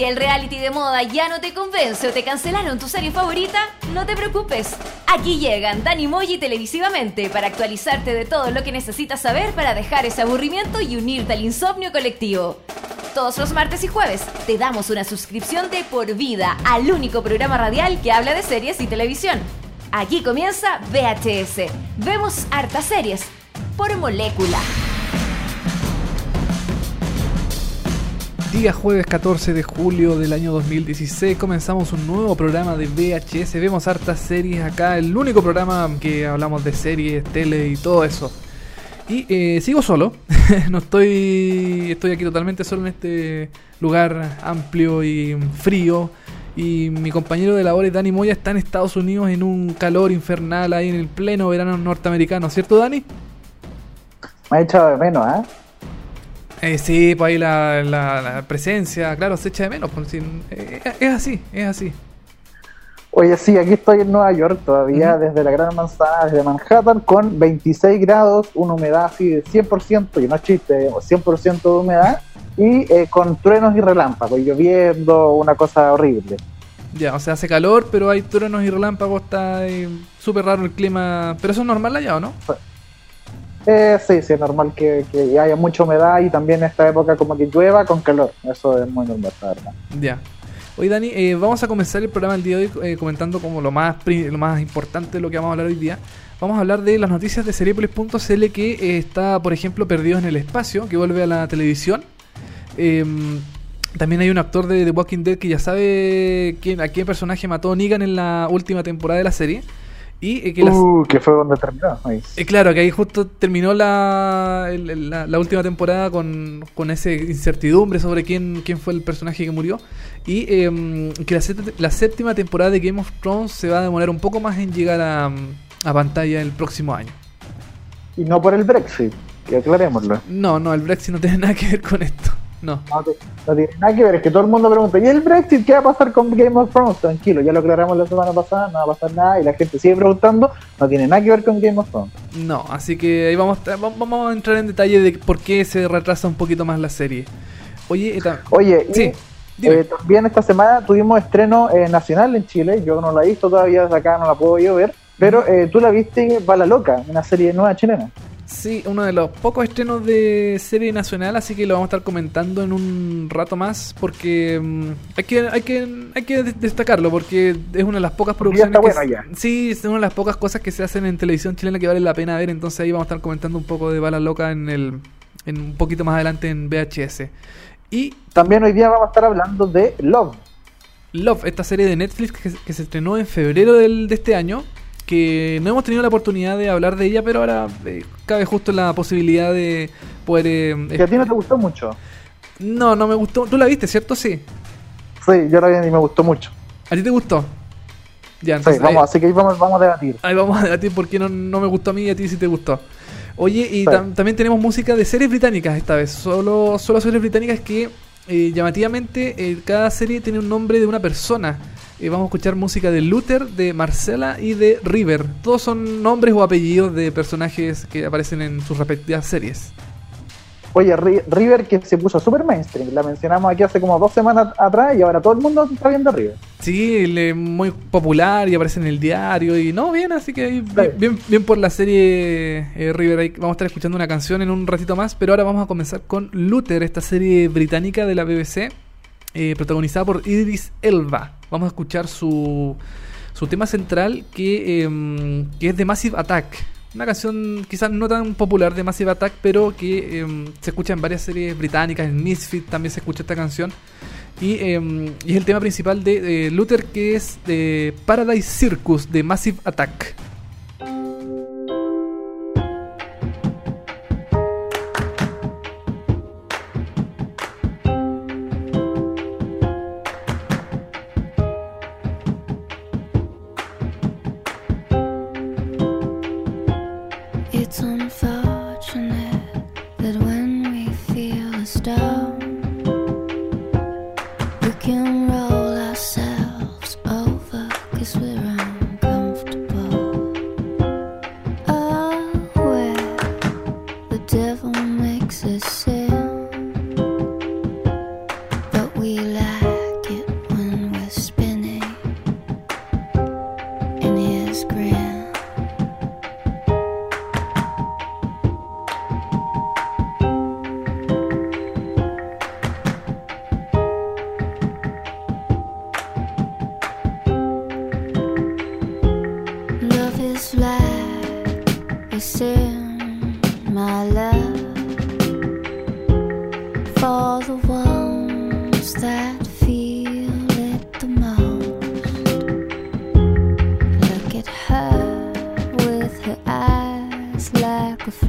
Si el reality de moda ya no te convence o te cancelaron tu serie favorita, no te preocupes. Aquí llegan Dani Moji televisivamente para actualizarte de todo lo que necesitas saber para dejar ese aburrimiento y unirte al insomnio colectivo. Todos los martes y jueves te damos una suscripción de por vida al único programa radial que habla de series y televisión. Aquí comienza VHS. Vemos hartas series por molécula. Día jueves 14 de julio del año 2016 comenzamos un nuevo programa de VHS. Vemos hartas series acá, el único programa que hablamos de series, tele y todo eso. Y eh, sigo solo, no estoy, estoy aquí totalmente solo en este lugar amplio y frío. Y mi compañero de labores, Dani Moya, está en Estados Unidos en un calor infernal ahí en el pleno verano norteamericano, ¿cierto Dani? Me ha echado de menos, ¿eh? Eh, sí, pues ahí la, la, presencia, claro, se echa de menos. Pues, eh, es así, es así. Oye, sí, aquí estoy en Nueva York todavía, desde la Gran Manzana, desde Manhattan, con 26 grados, una humedad así de 100%, y no es chiste, 100% de humedad, y eh, con truenos y relámpagos, lloviendo, una cosa horrible. Ya, o sea, hace calor, pero hay truenos y relámpagos, está súper raro el clima, pero eso es normal allá, ¿o no? Eh, sí, sí, es normal que, haya mucha humedad y también en esta época como que llueva con calor. Eso es muy normal, la verdad. Ya. Oye, Dani, eh, vamos a comenzar el programa el día de hoy eh, comentando como lo más, lo más importante de lo que vamos a hablar hoy día. Vamos a hablar de las noticias de Seriepolis.cl que eh, está, por ejemplo, perdido en el espacio, que vuelve a la televisión. Em, también hay un actor de The Walking Dead que ya sabe quién, a qué personaje mató Negan en la última temporada de la serie. Y eh, que, uh, que fue donde terminó. Eh, claro, que ahí justo terminó la, la, última temporada con, con esa incertidumbre sobre quién, quién fue el personaje que murió. Y em, que la, la, séptima temporada de Game of Thrones se va a demorar un poco más en llegar a, a pantalla el próximo año. Y no por el Brexit, que aclarémoslo. No, no, el Brexit no tiene nada que ver con esto. No. No, tiene nada que ver, es que todo el mundo pregunta, ¿y el Brexit qué va a pasar con Game of Thrones? Tranquilo, ya lo aclaramos la semana pasada, no va a pasar nada y la gente sigue preguntando, no tiene nada que ver con Game of Thrones. No, así que ahí vamos, vamos a entrar en detalle de por qué se retrasa un poquito más la serie. Oye, Oye, sí. Eh, también esta semana tuvimos estreno eh, nacional en Chile, yo no la he visto todavía, desde acá no la puedo yo ver, pero eh, tú la viste, Va la Loca, una serie nueva chilena. Sí, uno de los pocos estrenos de serie nacional, así que lo vamos a estar comentando en un rato más porque mm, hay que hay que hay que destacarlo porque es una de las pocas producciones que sí, es una de las pocas cosas que se hacen en televisión chilena que vale la pena ver, entonces ahí vamos a estar comentando un poco de Bala Loca en el en un poquito más adelante en VHS. Y también hoy día vamos a estar hablando de Love. Love, esta serie de Netflix que, que se estrenó en febrero del, de este año que no hemos tenido la oportunidad de hablar de ella, pero ahora eh, cabe justo la posibilidad de poder... Eh, que a ti no te gustó mucho. No, no me gustó. ¿Tú la viste, cierto? Sí. Sí, yo la vi y me gustó mucho. ¿A ti te gustó? Ya, sí, vamos, así que ahí vamos, vamos a debatir. Ahí vamos a debatir por qué no, no me gustó a mí y a ti sí te gustó. Oye, y también tenemos música de series británicas esta vez. Solo, solo series británicas que eh, llamativamente cada serie tiene un nombre de una persona vamos a escuchar música de Luther, de Marcela y de River. Todos son nombres o apellidos de personajes que aparecen en sus respectivas series. Oye, River que se puso super mainstream, la mencionamos aquí hace como dos semanas atrás y ahora todo el mundo está viendo River. Sí, muy popular y aparece en el diario y no, bien, así que bien, bien, por la serie eh, River. vamos a estar escuchando una canción en un ratito más, pero ahora vamos a comenzar con Luther, esta serie británica de la BBC, eh, protagonizada por Idris Elba vamos a escuchar su, su tema central que, em, que es de Massive Attack. Una canción quizás no tan popular de Massive Attack, pero que em, se escucha en varias series británicas, en Misfit también se escucha esta canción. Y, em, y es el tema principal de Luther, que es de Paradise Circus de Massive Attack.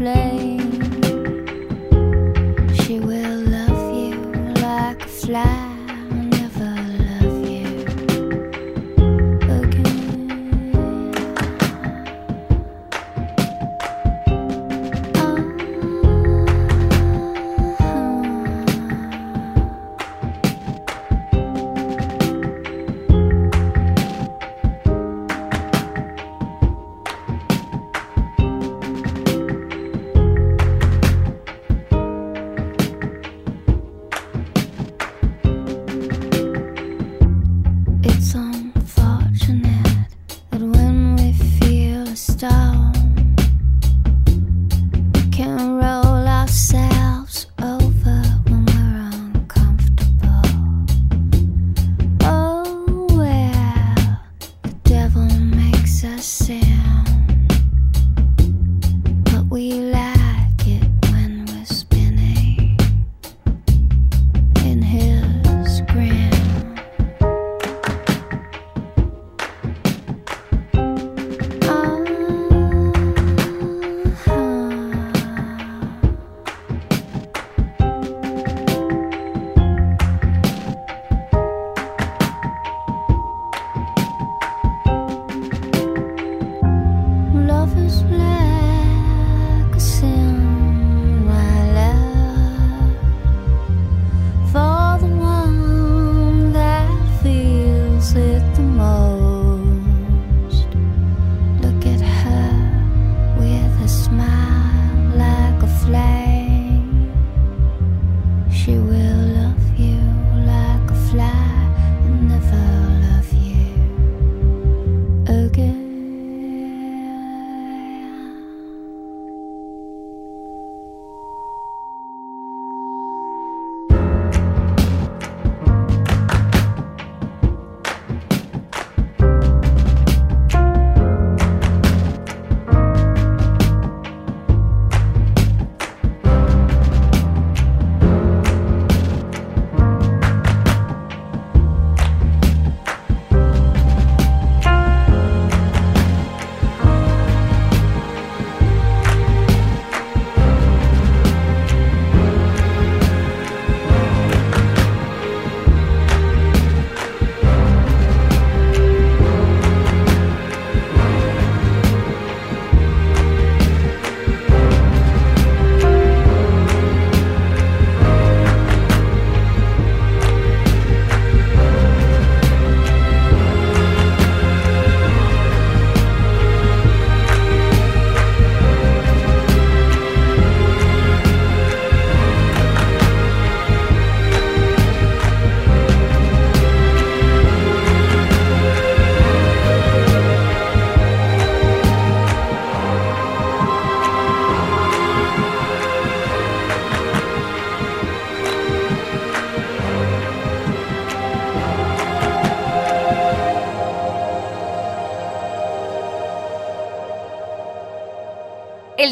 She will love you like a fly.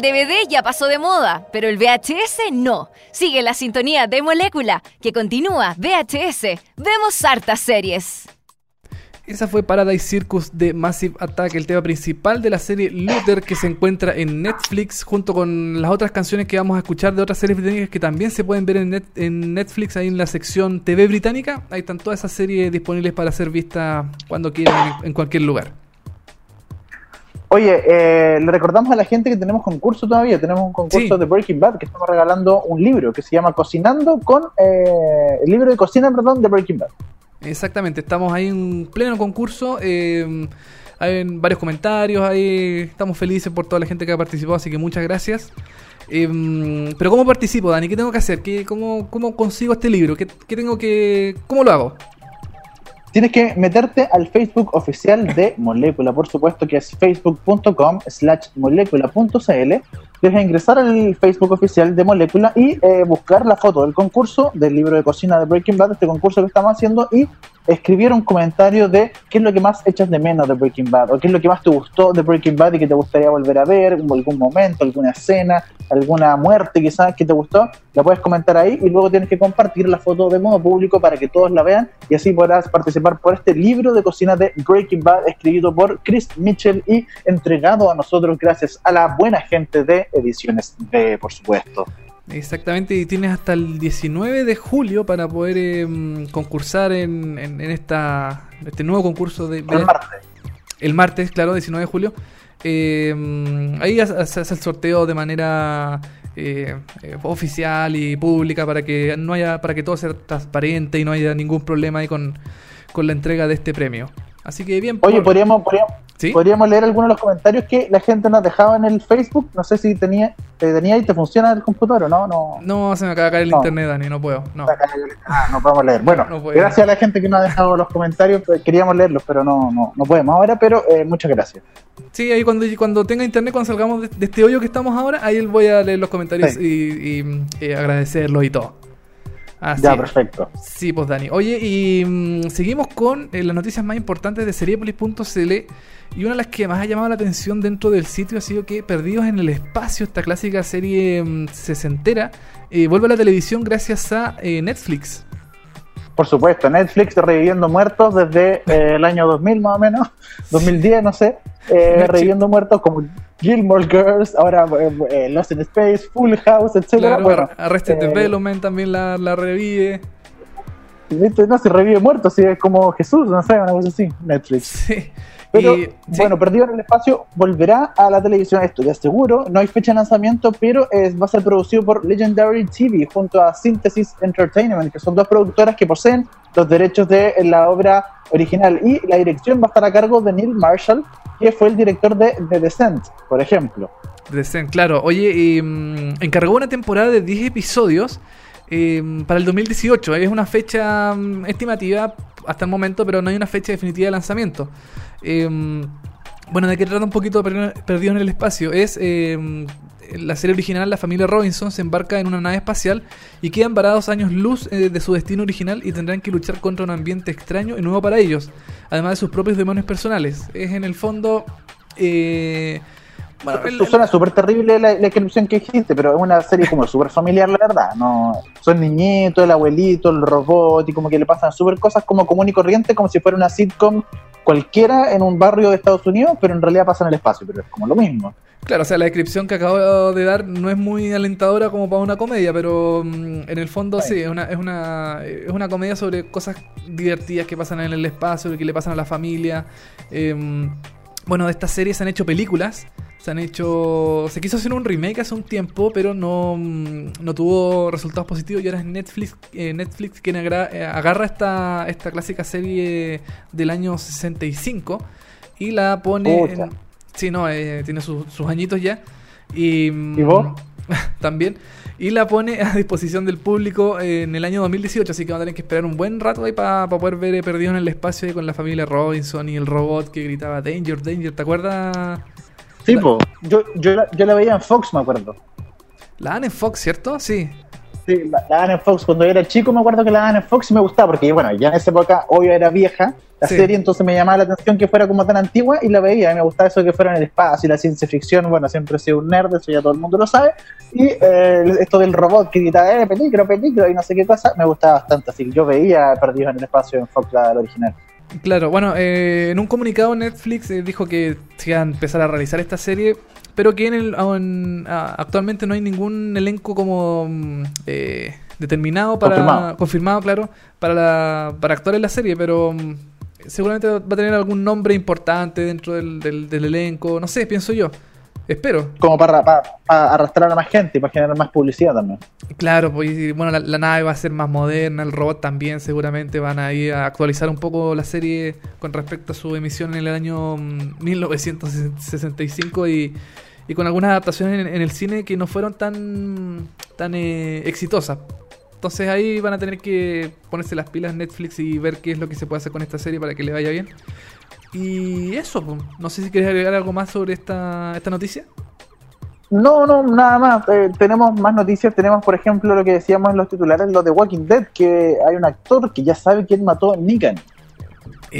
El DVD ya pasó de moda, pero el VHS no. Sigue la sintonía de Molécula, que continúa VHS. Vemos hartas series. Esa fue Paradise Circus de Massive Attack, el tema principal de la serie Luther que se encuentra en Netflix junto con las otras canciones que vamos a escuchar de otras series británicas que también se pueden ver en, en Netflix, ahí en la sección TV británica. Ahí están todas esas series disponibles para ser vistas cuando quieran en cualquier lugar. Oye, eh, le recordamos a la gente que tenemos concurso todavía. Tenemos un concurso Sí. de Breaking Bad que estamos regalando un libro que se llama Cocinando con eh, el libro de cocina, perdón, de Breaking Bad. Exactamente, estamos ahí en pleno concurso. eh, hay varios comentarios, ahí estamos felices por toda la gente que ha participado, así que muchas gracias. Eh, pero ¿cómo participo, Dani? ¿Qué tengo que hacer? ¿Qué, cómo, ¿Cómo consigo este libro? ¿Qué, qué tengo que...? ¿Cómo lo hago? Tienes que meterte al Facebook oficial de Molécula, por supuesto que es facebook.com slash molécula.cl. Debes ingresar al Facebook oficial de Molécula y eh, buscar la foto del concurso del libro de cocina de Breaking Bad, este concurso que estamos haciendo, y escribir un comentario de qué es lo que más echas de menos de Breaking Bad, o qué es lo que más te gustó de Breaking Bad y que te gustaría volver a ver, algún momento, alguna escena, alguna muerte quizás que te gustó, la puedes comentar ahí y luego tienes que compartir la foto de modo público para que todos la vean y así podrás participar por este libro de cocina de Breaking Bad escrito por Chris Mitchell y entregado a nosotros gracias a la buena gente de Ediciones B, por supuesto. Exactamente, y tienes hasta el 19 de julio para poder em, concursar en, en, en esta, este nuevo concurso de... El martes. El martes, claro, 19 de julio. Eh, ahí se hace el sorteo de manera eh, eh, oficial y pública para que no haya, para que todo sea transparente y no haya ningún problema ahí con, con la entrega de este premio. Así que bien. Oye, podríamos, podríamos, ¿Sí? podríamos leer algunos de los comentarios que la gente nos dejaba en el Facebook. No sé si tenía, te tenía y te funciona el computador o no. No, no se me acaba de caer el No. internet, Dani, no puedo. No. Ah, no podemos leer. Bueno, No gracias a la gente que nos ha dejado los comentarios. pues, Queríamos leerlos, pero no, no, no podemos ahora. Pero eh, muchas gracias. Sí, ahí cuando, cuando tenga internet, cuando salgamos de, de este hoyo que estamos ahora, ahí voy a leer los comentarios Sí. y, y, eh, agradecerlos y todo. Así Ya, es. perfecto. Sí, pues Dani. Oye, y mm, seguimos con eh, las noticias más importantes de Seriepolis.cl y una de las que más ha llamado la atención dentro del sitio ha sido que Perdidos en el Espacio, esta clásica serie mm, sesentera, eh, vuelve a la televisión gracias a eh, Netflix. Por supuesto, Netflix reviviendo muertos desde eh, el año 2000 más o menos, 2010, no sé, eh, reviviendo muertos como Gilmore Girls, ahora eh, eh, Lost in Space, Full House, etcétera. Claro, Bueno, Arrested eh, Development también la, la revive. No, se revive muertos, sí, es como Jesús, no sé, una cosa así, Netflix. Sí. Pero Y- sí. bueno, Perdido en el Espacio volverá a la televisión, esto ya seguro. No hay fecha de lanzamiento, pero es- va a ser producido por Legendary TV junto a Synthesis Entertainment, que son dos productoras que poseen los derechos de la obra original. Y la dirección va a estar a cargo de Neil Marshall, que fue el director de The Descent, por ejemplo. Descent, claro. Oye, y, mm, encargó una temporada de 10 episodios eh, para el 2018. Es una fecha mm, estimativa hasta el momento, pero no hay una fecha definitiva de lanzamiento. Eh, bueno, de qué trata un poquito Perdido Perdido en el Espacio. Es eh, la serie original, la familia Robinson se embarca en una nave espacial y quedan varados años luz eh, de su destino original y tendrán que luchar contra un ambiente extraño y nuevo para ellos, además de sus propios demonios personales. Es en el fondo... eh, bueno, el- suena súper terrible la, la descripción que dijiste, pero es una serie como súper familiar, la verdad. no Son niñitos, el abuelito, el robot, y como que le pasan súper cosas como común y corriente, como si fuera una sitcom cualquiera en un barrio de Estados Unidos, pero en realidad pasa en el espacio, pero es como lo mismo. Claro, o sea, la descripción que acabo de dar no es muy alentadora como para una comedia, pero mm, en el fondo sí, es una, es una, es una comedia sobre cosas divertidas que pasan en el espacio, que le pasan a la familia. Em, bueno, de esta serie se han hecho películas, se han hecho... Se quiso hacer un remake hace un tiempo, pero no, mm, no tuvo resultados positivos y ahora es Netflix, eh, Netflix quien agra- eh, agarra esta, esta clásica serie del año 65 y la pone... En- Sí, no, eh, tiene sus- sus añitos ya. Y, mm, ¿Y vos? también. Y la pone a disposición del público en el año 2018, así que vamos a tener que esperar un buen rato ahí para poder ver eh, Perdido en el Espacio ahí con la familia Robinson y el robot que gritaba Danger, Danger. ¿Te acuerdas? Tipo, yo, yo, la, yo la veía en Fox, me acuerdo. La dan en Fox, ¿cierto? Sí. Sí, la, la daban en Fox. Cuando yo era chico me acuerdo que la daban en Fox y me gustaba, porque bueno, ya en esa época obvio era vieja la Sí. serie, entonces me llamaba la atención que fuera como tan antigua y la veía. A mí me gustaba eso que fuera en el espacio y la ciencia ficción. Bueno, siempre he sido un nerd, eso ya todo el mundo lo sabe. Y eh, esto del robot que gritaba, eh, peligro, peligro y no sé qué cosa, me gustaba bastante. Así que yo veía Perdidos en el Espacio en Fox, la, la original. Claro, bueno, eh, en un comunicado Netflix eh, dijo que se iba a empezar a realizar esta serie, pero que en el, aún- a- actualmente no hay ningún elenco como mm, eh, determinado para Confirmado. confirmado, claro, para la, para actuar en la serie, pero mm, seguramente va a tener algún nombre importante dentro del, del- del elenco, no sé, pienso yo. Espero. Como para, para, para arrastrar a más gente y para generar más publicidad también. Claro, pues bueno, la, la nave va a ser más moderna, el robot también seguramente van a ir a actualizar un poco la serie con respecto a su emisión en el año mm, 1965 y, y con algunas adaptaciones en, en el cine que no fueron tan, tan eh, exitosas. Entonces ahí van a tener que ponerse las pilas Netflix y ver qué es lo que se puede hacer con esta serie para que le vaya bien. Y eso, no sé si quieres agregar algo más sobre esta, esta noticia. No, no, nada más. Eh, tenemos más noticias. Tenemos, por ejemplo, lo que decíamos en los titulares, lo de Walking Dead, que hay un actor que ya sabe quién mató a Negan.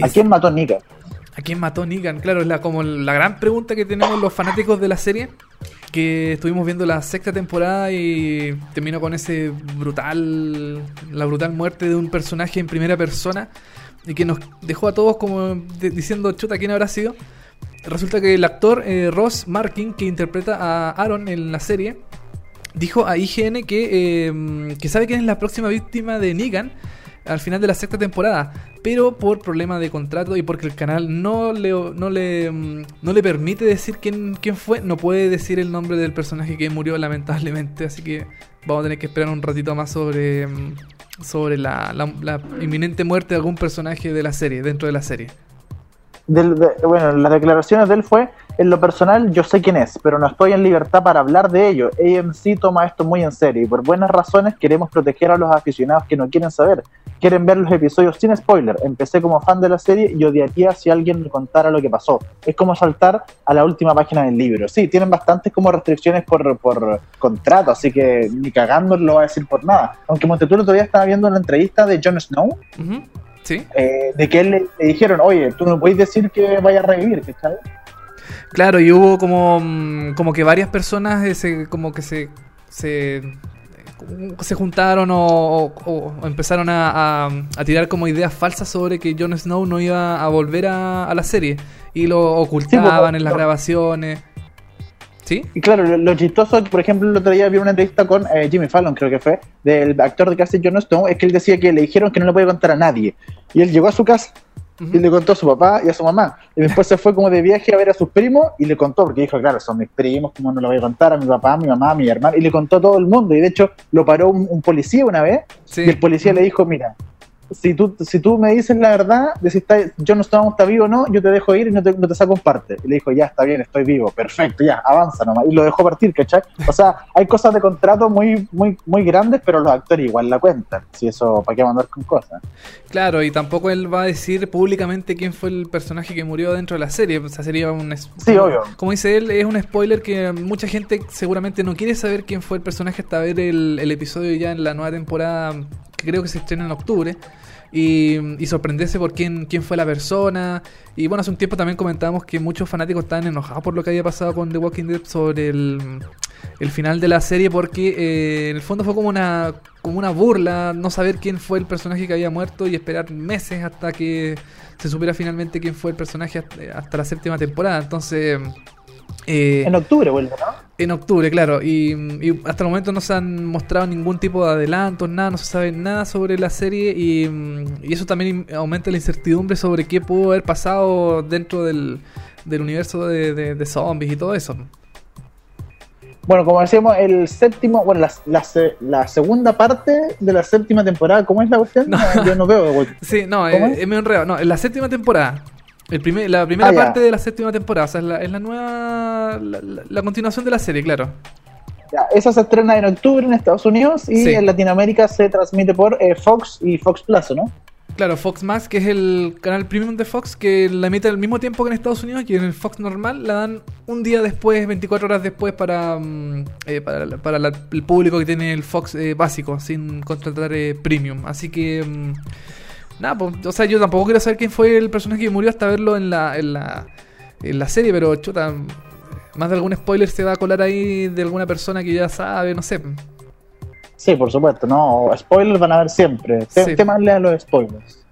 ¿A quién mató Nika? ¿A quién mató Negan? Claro, es la, como la gran pregunta que tenemos los fanáticos de la serie. Que estuvimos viendo la sexta temporada y terminó con ese brutal. La brutal muerte de un personaje en primera persona. Y que nos dejó a todos como diciendo, chuta, ¿quién habrá sido? Resulta que el actor eh, Ross Markin, que interpreta a Aaron en la serie, dijo a IGN que, eh, que sabe quién es la próxima víctima de Negan al final de la sexta temporada, pero por problema de contrato y porque el canal no le, no le, mm, no le permite decir quién, quién fue, no puede decir el nombre del personaje que murió lamentablemente, así que vamos a tener que esperar un ratito más sobre, mm, sobre la, la- la inminente muerte de algún personaje de la serie, dentro de la serie. Del- de- bueno, las declaraciones de él fue, en lo personal yo sé quién es, pero no estoy en libertad para hablar de ello. AMC toma esto muy en serio y por buenas razones queremos proteger a los aficionados que no quieren saber. Quieren ver los episodios sin spoiler. Empecé como fan de la serie y odiaría si alguien me contara lo que pasó. Es como saltar a la última página del libro. Sí, tienen bastantes como restricciones por, por contrato, así que ni cagando lo va a decir por nada. Aunque Montetuelo todavía estaba viendo una entrevista de Jon Snow Ujú, ¿Sí? eh, de que él le, le dijeron, oye, tú no puedes decir que vaya a revivir. Claro, y hubo como, mm, como que varias personas se, como que se, se, se juntaron o, o- o empezaron a, a- a tirar como ideas falsas sobre que Jon Snow no iba a volver a, a la serie y lo ocultaban Sí, en las grabaciones. ¿Sí? Y claro, lo, lo chistoso por ejemplo, el otro día vi una entrevista con eh, Jimmy Fallon, creo que fue, del actor de hace Jon Snow, es que él decía que le dijeron que no le podía contar a nadie. Y él llegó a su casa Ujú. y le contó a su papá y a su mamá. Y después se fue como de viaje a ver a sus primos y le contó, porque dijo, claro, son mis primos, ¿cómo no lo voy a contar? A mi papá, a mi mamá, a mi hermano. Y le contó a todo el mundo. Y de hecho, lo paró un, un policía una vez Sí. y el policía le dijo, mira, si tú, si tú me dices la verdad de si está, yo no estaba está vivo o no, yo te dejo ir y no te, no te saco un parte. Y le dijo, ya, está bien, estoy vivo, perfecto, ya, avanza nomás. Y lo dejó partir, ¿cachai? O sea, hay cosas de contrato muy, muy, muy grandes, pero los actores igual la cuentan. Si eso, ¿para qué mandar con cosas? Claro, y tampoco él va a decir públicamente quién fue el personaje que murió dentro de la serie. O sea, sería un. Sí, obvio. Como dice él, es un spoiler que mucha gente seguramente no quiere saber quién fue el personaje hasta ver el, el episodio ya en la nueva temporada, que creo que se estrena en octubre. Y, y sorprenderse por quién, quién fue la persona. Y bueno, hace un tiempo también comentábamos que muchos fanáticos estaban enojados por lo que había pasado con The Walking Dead sobre el, el final de la serie porque eh, en el fondo fue como una como una burla no saber quién fue el personaje que había muerto y esperar meses hasta que se supiera finalmente quién fue el personaje hasta, hasta la séptima temporada entonces eh, En octubre vuelve, ¿no? en octubre, claro, y, y hasta el momento no se han mostrado ningún tipo de adelantos, nada, no se sabe nada sobre la serie y, y eso también aumenta la incertidumbre sobre qué pudo haber pasado dentro del, del universo de, de- de zombies y todo eso. Bueno, como decíamos, el séptimo, bueno, la, la, se- la segunda parte de la séptima temporada, ¿cómo es la cuestión? No. Yo no veo. Sí, no, ¿Cómo es, es? medio enredado. No, en la séptima temporada. El primer, la primera Ah, ya. parte de la séptima temporada, o sea, es la, es la nueva. La, la- la continuación de la serie, claro. Ya, esa se estrena en octubre en Estados Unidos y Sí. en Latinoamérica se transmite por eh, Fox y Fox Plus, ¿no? Claro, Fox Max, que es el canal premium de Fox, que la emite al mismo tiempo que en Estados Unidos, y en el Fox normal la dan un día después, 24 horas después, para, mm, eh, para, para la- el público que tiene el Fox eh, básico, sin contratar eh, premium. Así que, mm, nada, pues, o sea, yo tampoco quiero saber quién fue el personaje que murió hasta verlo en la, en la, en la serie, pero chuta, más de algún spoiler se va a colar ahí de alguna persona que ya sabe, no sé. Sí, por supuesto, no. Spoilers van a haber siempre. Te- Sí. A los spoilers.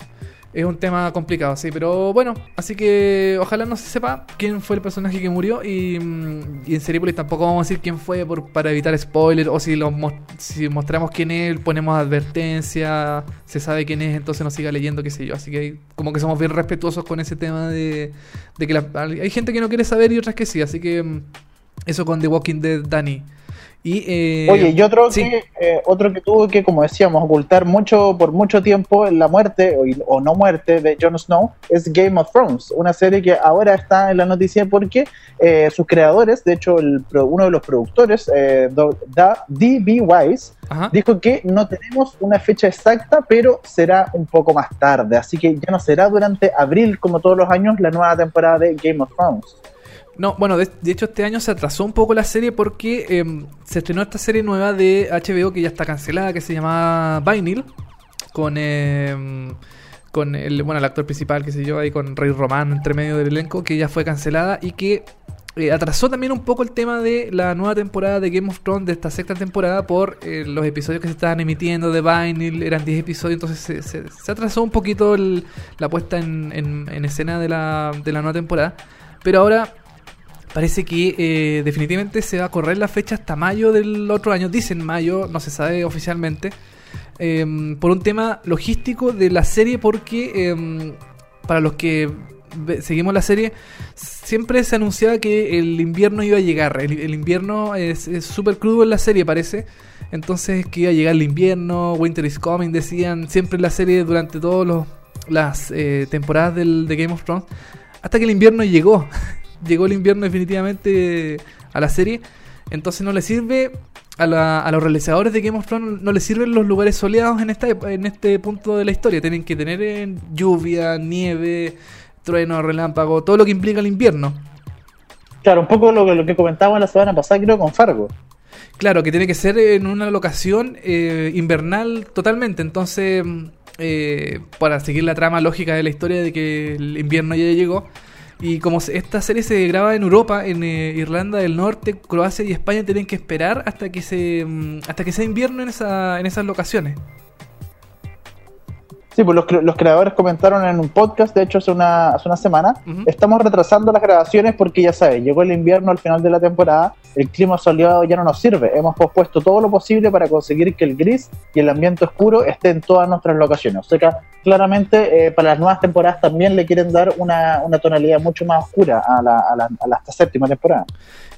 Es un tema complicado, sí, pero bueno, así que ojalá no se sepa quién fue el personaje que murió y, mm, y en Seriepolis tampoco vamos a decir quién fue por, para evitar spoilers o si, lo mos- si mostramos quién es, ponemos advertencia, se sabe quién es, entonces no siga leyendo, qué sé yo. Así que como que somos bien respetuosos con ese tema de, de que la- hay gente que no quiere saber y otras que sí, así que mm, eso con The Walking Dead, Dani. Y, eh, Oye, y otro, sí. que, eh, otro que tuvo que, como decíamos, ocultar mucho por mucho tiempo la muerte o, o no muerte de Jon Snow es Game of Thrones, una serie que ahora está en la noticia porque eh, sus creadores, de hecho el uno de los productores, eh, D.B. Wise, Ajá. dijo que no tenemos una fecha exacta, pero será un poco más tarde, así que ya no será durante abril como todos los años la nueva temporada de Game of Thrones. No, bueno, de, hecho este año se atrasó un poco la serie porque em, se estrenó esta serie nueva de HBO que ya está cancelada, que se llama Vinyl, con, em, con el, bueno, el actor principal, que sé yo, ahí con Rey Romano entre medio del elenco, que ya fue cancelada y que eh, atrasó también un poco el tema de la nueva temporada de Game of Thrones, de esta sexta temporada, por eh, los episodios que se estaban emitiendo de Vinyl, eran 10 episodios, entonces se, se, atrasó un poquito el, la puesta en, en, en escena de la, de la nueva temporada. Pero ahora parece que eh, definitivamente se va a correr la fecha hasta mayo del otro año. Dicen mayo, no se sabe oficialmente. Eh, por un tema logístico de la serie, porque eh, para los que seguimos la serie, siempre se anunciaba que el invierno iba a llegar. El, el invierno es súper crudo en la serie, parece. Entonces que iba a llegar el invierno, Winter is coming, decían siempre en la serie durante todas las eh, temporadas del, de Game of Thrones. Hasta que el invierno llegó. llegó el invierno definitivamente a la serie. Entonces no le sirve a, la, a, los realizadores de Game of Thrones, no les sirven los lugares soleados en, esta, en este punto de la historia. Tienen que tener en lluvia, nieve, trueno, relámpago, todo lo que implica el invierno. Claro, un poco lo que, lo que comentábamos la semana pasada, creo, con Fargo. Claro, que tiene que ser en una locación eh, invernal totalmente. Entonces, eh, para seguir la trama lógica de la historia de que el invierno ya llegó, y como esta serie se graba en Europa, en eh, Irlanda del Norte, Croacia y España tienen que esperar hasta que se hasta que sea invierno en esa en esas locaciones. Sí, pues los, los, creadores comentaron en un podcast, de hecho hace una, hace una semana, uh -huh. estamos retrasando las grabaciones porque ya sabes, llegó el invierno al final de la temporada, el clima soleado ya no nos sirve, hemos pospuesto todo lo posible para conseguir que el gris y el ambiente oscuro estén en todas nuestras locaciones. O sea que claramente eh, para las nuevas temporadas también le quieren dar una, una tonalidad mucho más oscura a la, a la, a la séptima temporada.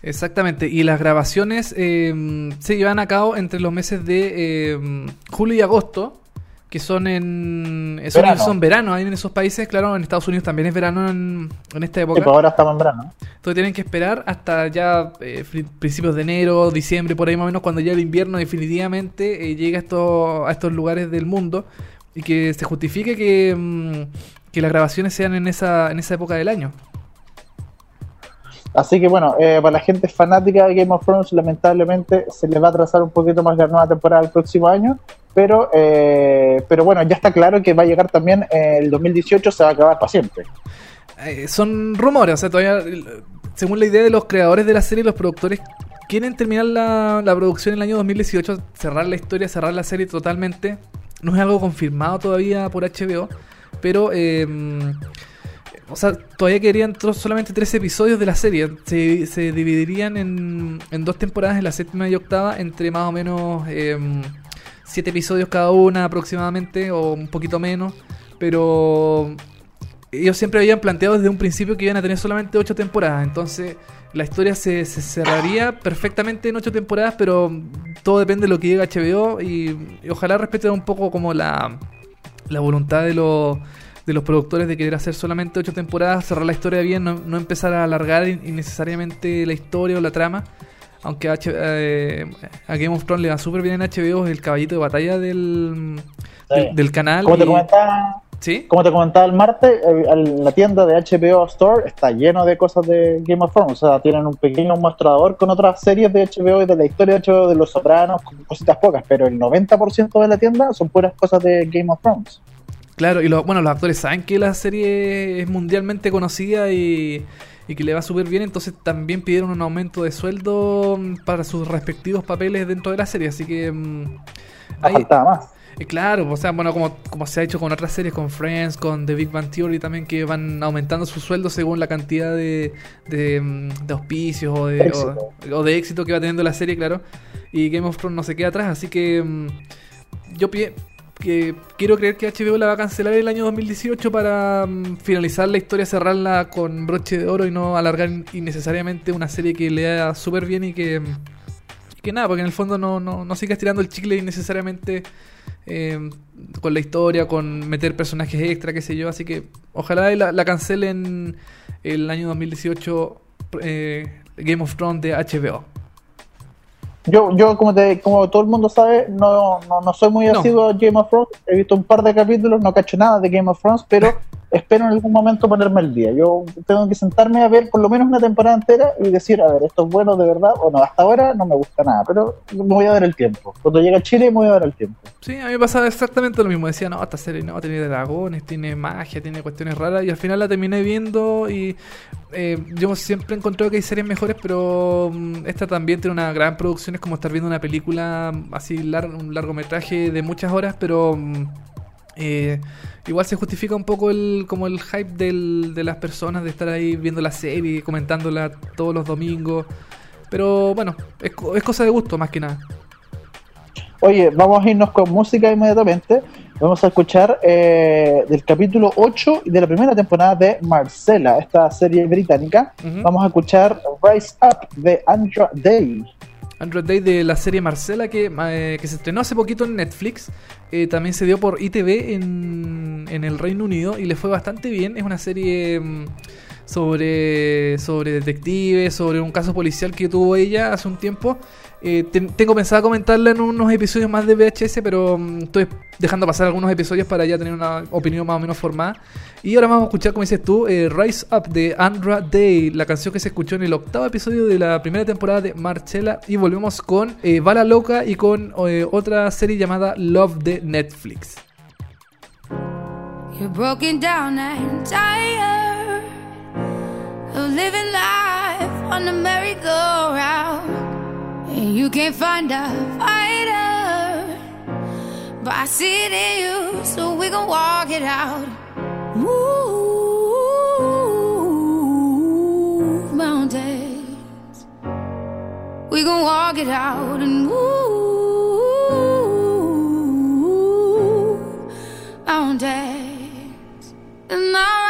Exactamente, y las grabaciones eh, se llevan a cabo entre los meses de eh, julio y agosto, que son en son verano. son verano ahí en esos países, claro, en Estados Unidos también es verano en, en esta época. Sí, pues ahora estamos en verano. Entonces tienen que esperar hasta ya eh, principios de enero, diciembre, por ahí más o menos, cuando ya el invierno definitivamente eh, llega a estos, a estos lugares del mundo y que se justifique que, mmm, que las grabaciones sean en esa, en esa época del año. Así que bueno, eh, para la gente fanática de Game of Thrones, lamentablemente se le va a atrasar un poquito más la nueva temporada el próximo año, pero, eh, pero bueno, ya está claro que va a llegar también eh, el 2018, se va a acabar para siempre. Eh, son rumores, o sea, todavía, según la idea de los creadores de la serie, los productores quieren terminar la, la producción en el año 2018, cerrar la historia, cerrar la serie totalmente. No es algo confirmado todavía por HBO, pero o sea, todavía querían solamente tres episodios de la serie. Se, se dividirían en, en, dos temporadas, en la séptima y octava, entre más o menos eh, siete episodios cada una aproximadamente, o un poquito menos. Pero ellos siempre habían planteado desde un principio que iban a tener solamente ocho temporadas. Entonces la historia se, se cerraría perfectamente en ocho temporadas, pero todo depende de lo que llegue HBO y, ojalá respeten un poco como la, la voluntad de los de los productores de querer hacer solamente ocho temporadas, cerrar la historia bien, no, no empezar a alargar innecesariamente la historia o la trama. Aunque a, eh, a Game of Thrones le va súper bien en HBO, es el caballito de batalla del, del, del, canal. Como, y... te comentaba, ¿Sí? como te comentaba el martes, eh, la tienda de HBO Store está lleno de cosas de Game of Thrones. O sea, tienen un pequeño mostrador con otras series de HBO y de la historia de HBO de Los Sopranos, cositas pocas, pero el 90% de la tienda son puras cosas de Game of Thrones. Claro, y lo, bueno, los actores saben que la serie es mundialmente conocida y, y que le va súper bien, entonces también pidieron un aumento de sueldo para sus respectivos papeles dentro de la serie, así que... Um, hay, faltaba más. Eh, claro, o sea, bueno, como, como se ha hecho con otras series, con Friends, con The Big Bang Theory también, que van aumentando su sueldo según la cantidad de, de, de auspicios o de, éxito. O, o de éxito que va teniendo la serie, claro. Y Game of Thrones no se queda atrás, así que yo que quiero creer que HBO la va a cancelar el año 2018 para um, finalizar la historia, cerrarla con broche de oro y no alargar innecesariamente una serie que le da súper bien y que, y que nada, porque en el fondo no, no, no sigas tirando el chicle innecesariamente eh, con la historia, con meter personajes extra, qué sé yo. Así que ojalá la, la cancelen el año 2018 eh, Game of Thrones de HBO. Yo, yo como, te, como todo el mundo sabe, no, no, no soy muy no. asiduo a Game of Thrones. He visto un par de capítulos, no cacho nada de Game of Thrones, pero espero en algún momento ponerme al día. Yo tengo que sentarme a ver por lo menos una temporada entera y decir, a ver, esto es bueno de verdad o no. Hasta ahora no me gusta nada, pero me voy a dar el tiempo. Cuando llegue a Chile me voy a dar el tiempo. Sí, a mí me pasaba exactamente lo mismo. Decía, no, esta serie no, tiene dragones, tiene magia, tiene cuestiones raras. Y al final la terminé viendo y eh, yo siempre he encontrado que hay series mejores, pero mm, esta también tiene una gran producción. Es como estar viendo una película así, lar- un largometraje de muchas horas, pero... mm, eh, igual se justifica un poco el como el hype del- de las personas de estar ahí viendo la serie, comentándola todos los domingos. Pero bueno, es, es cosa de gusto más que nada. Oye, vamos a irnos con música inmediatamente. Vamos a escuchar eh, del capítulo 8 de la primera temporada de Marcela, esta serie británica. Vamos a escuchar Rise Up de Andra Day. Android Day de la serie Marcela que, eh, que se estrenó hace poquito en Netflix. Eh, también se dio por ITV en, en el Reino Unido y le fue bastante bien. Es una serie mm, sobre, sobre detectives, sobre un caso policial que tuvo ella hace un tiempo. Eh, ten- tengo pensado comentarla en unos episodios más de VHS, pero mm, estoy dejando pasar algunos episodios para ya tener una opinión más o menos formada. Y ahora vamos a escuchar, como dices tú, eh, Rise Up de Andra Day, la canción que se escuchó en el octavo episodio de la primera temporada de Marcella. Y volvemos con eh, Bala Loca y con eh, otra serie llamada Love de Netflix. You're broken down and tired of living life on the merry-go-round. And you can't find a fighter, but I see it in you, so we gon' walk it out. Move mountains. We gon' walk it out and move mountains. And I'll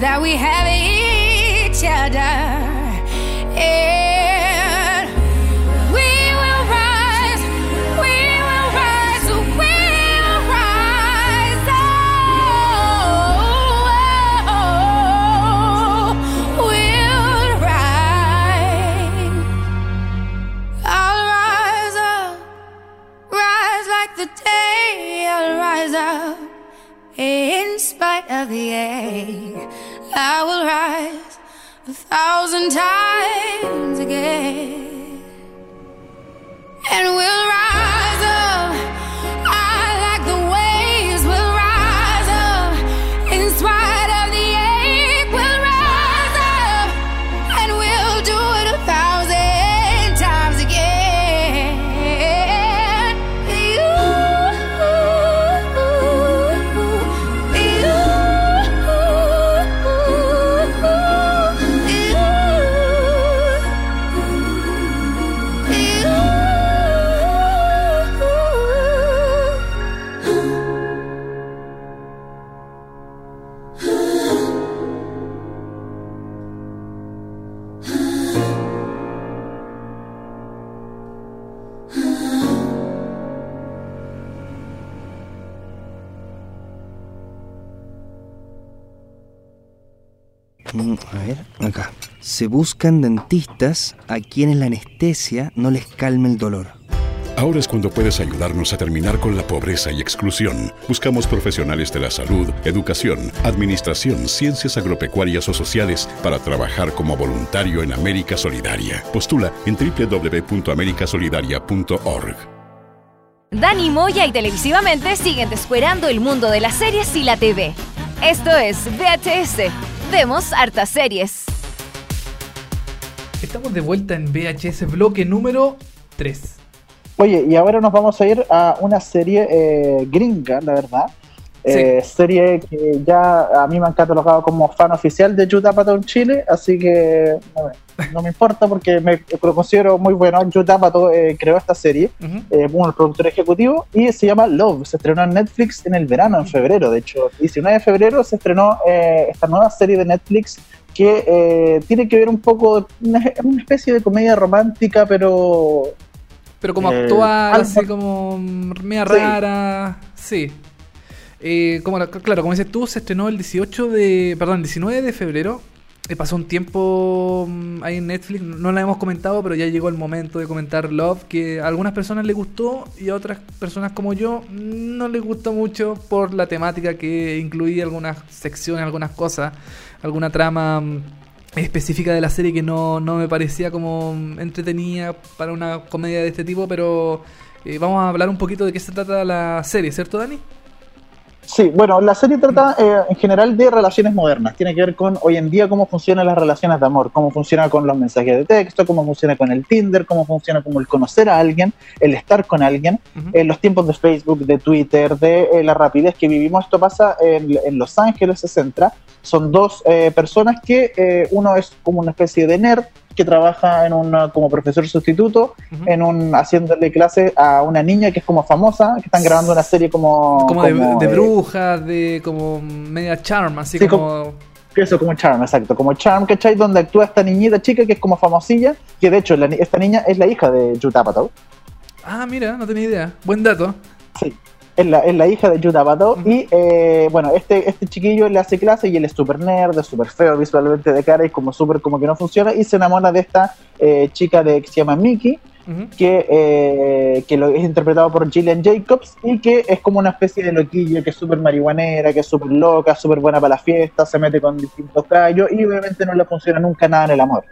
That we have thousand times Se buscan dentistas a quienes la anestesia no les calme el dolor. Ahora es cuando puedes ayudarnos a terminar con la pobreza y exclusión. Buscamos profesionales de la salud, educación, administración, ciencias agropecuarias o sociales para trabajar como voluntario en América Solidaria. Postula en www.americasolidaria.org. Dani Moya y televisivamente siguen descuerando el mundo de las series y la TV. Esto es VHS. Vemos hartas series. Estamos de vuelta en VHS bloque número 3. Oye, y ahora nos vamos a ir a una serie eh, gringa, la verdad. Eh, Serie que ya a mí me han catalogado como fan oficial de Judd Apatow en Chile, así que no me, no me importa porque me lo considero muy bueno. Judd Apatow eh, creó esta serie, Ujú. eh, bueno, el productor ejecutivo, y se llama Love. Se estrenó en Netflix en el verano, en febrero, de hecho. 19 de febrero se estrenó eh, esta nueva serie de Netflix que eh, tiene que ver un poco, una, una especie de comedia romántica, pero Pero como actual, así como media Sí. rara. Sí. Como la- claro, como dices tú, se estrenó el 18 de. Perdón, 19 de febrero. Pasó un tiempo mm, ahí en Netflix, no la hemos comentado, pero ya llegó el momento de comentar Love, que a algunas personas les gustó y a otras personas como yo no les gustó mucho por la temática que incluía algunas secciones, algunas cosas, alguna trama mm, específica de la serie que no, no me parecía como mm, entretenida para una comedia de este tipo, pero eh, vamos a hablar un poquito de qué se trata la serie, ¿cierto Dani? Sí, bueno, la serie trata eh, en general de relaciones modernas. Tiene que ver con hoy en día cómo funcionan las relaciones de amor, cómo funciona con los mensajes de texto, cómo funciona con el Tinder, cómo funciona como el conocer a alguien, el estar con alguien, Ujú. en los tiempos de Facebook, de Twitter, de eh, la rapidez que vivimos. Esto pasa en, en Los Ángeles, se centra. Son dos eh, personas que eh, uno es como una especie de nerd que trabaja en una, como profesor sustituto, en un haciéndole clase a una niña que es como famosa, que están grabando una serie como como de, de eh, brujas, de como media charm, así Sí, como... Eso, como Charm, exacto. Como Charm, ¿cachai? Donde actúa esta niñita chica que es como famosilla, que de hecho la esta niña es la hija de Judd Apatow. Ah, mira, no tenía idea. Buen dato. Sí. Es la, es la hija de Apatow. Ujú. Y eh, bueno, este, este chiquillo le hace clase y él es súper nerd, es súper feo visualmente de cara y como súper como que no funciona. Y se enamora de esta eh, chica de, que se llama Mickey, que, eh, que lo, es interpretado por Gillian Jacobs y que es como una especie de loquillo que es súper marihuanera, que es súper loca, súper buena para la fiesta, se mete con distintos gallos y obviamente no le funciona nunca nada en el amor.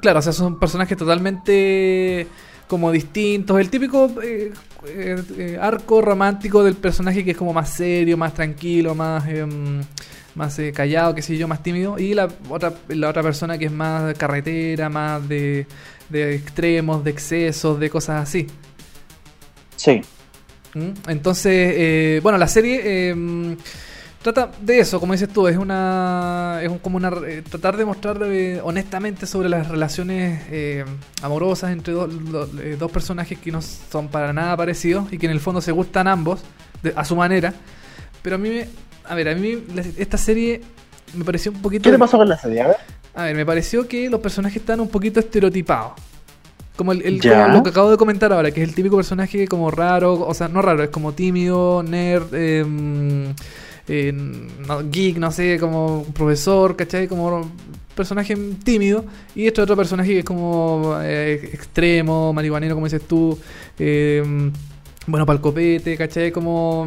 Claro, o sea, son personajes totalmente como distintos. El típico eh, eh, arco romántico del personaje que es como más serio, más tranquilo, más em, más eh, callado, qué sé yo, más tímido. Y la otra, la otra persona que es más carretera, más de, de extremos, de excesos, de cosas así. Sí. ¿Mm? Entonces, eh, bueno, la serie eh, trata de eso, como dices tú, es una es un- como una eh, tratar de mostrar eh, honestamente sobre las relaciones eh, amorosas entre dos do- eh, dos personajes que no son para nada parecidos y que en el fondo se gustan ambos de- a su manera. Pero a mí, me, a ver, a mí esta serie me pareció un poquito ¿Qué te pasó con la serie? A ver. a ver, me pareció que los personajes están un poquito estereotipados. Como el, el- como lo que acabo de comentar ahora, que es el típico personaje como raro, o sea, no raro, es como tímido, nerd, em, eh, no, geek, no sé, como profesor, ¿cachai? Como personaje tímido. Y este otro personaje que es como eh, extremo, marihuanero, como dices tú. em, bueno, para el copete, ¿cachai? Como.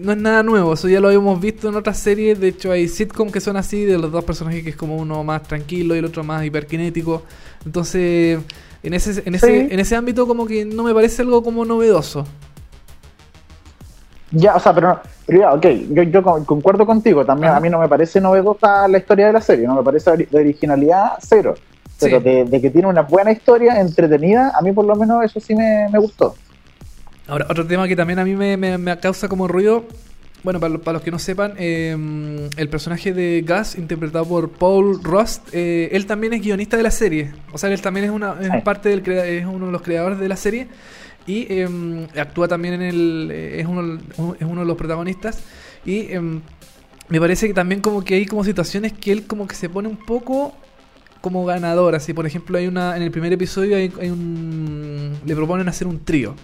No es nada nuevo, eso ya lo habíamos visto en otras series. De hecho, hay sitcom que son así, de los dos personajes que es como uno más tranquilo y el otro más hiperkinético. Entonces, en ese, en ese, Sí. en ese ámbito, como que no me parece algo como novedoso. Ya, o sea, pero, pero ya, ok, yo, yo con- concuerdo contigo, también Ajá. a mí no me parece novedosa la historia de la serie, no me parece de originalidad cero, pero Sí. de, de que tiene una buena historia, entretenida, a mí por lo menos eso sí me, me gustó. Ahora, otro tema que también a mí me, me- me causa como ruido. Bueno, para, para los que no sepan, eh, el personaje de Gus, interpretado por Paul Rust, eh, él también es guionista de la serie. O sea, él también es, una, es parte del es uno de los creadores de la serie. Y eh, actúa también en el. eh, es, uno, es uno de los protagonistas. Y eh, me parece que también como que hay como situaciones que él como que se pone un poco como ganador. Así, por ejemplo, hay una. En el primer episodio hay un. Le proponen hacer un trío.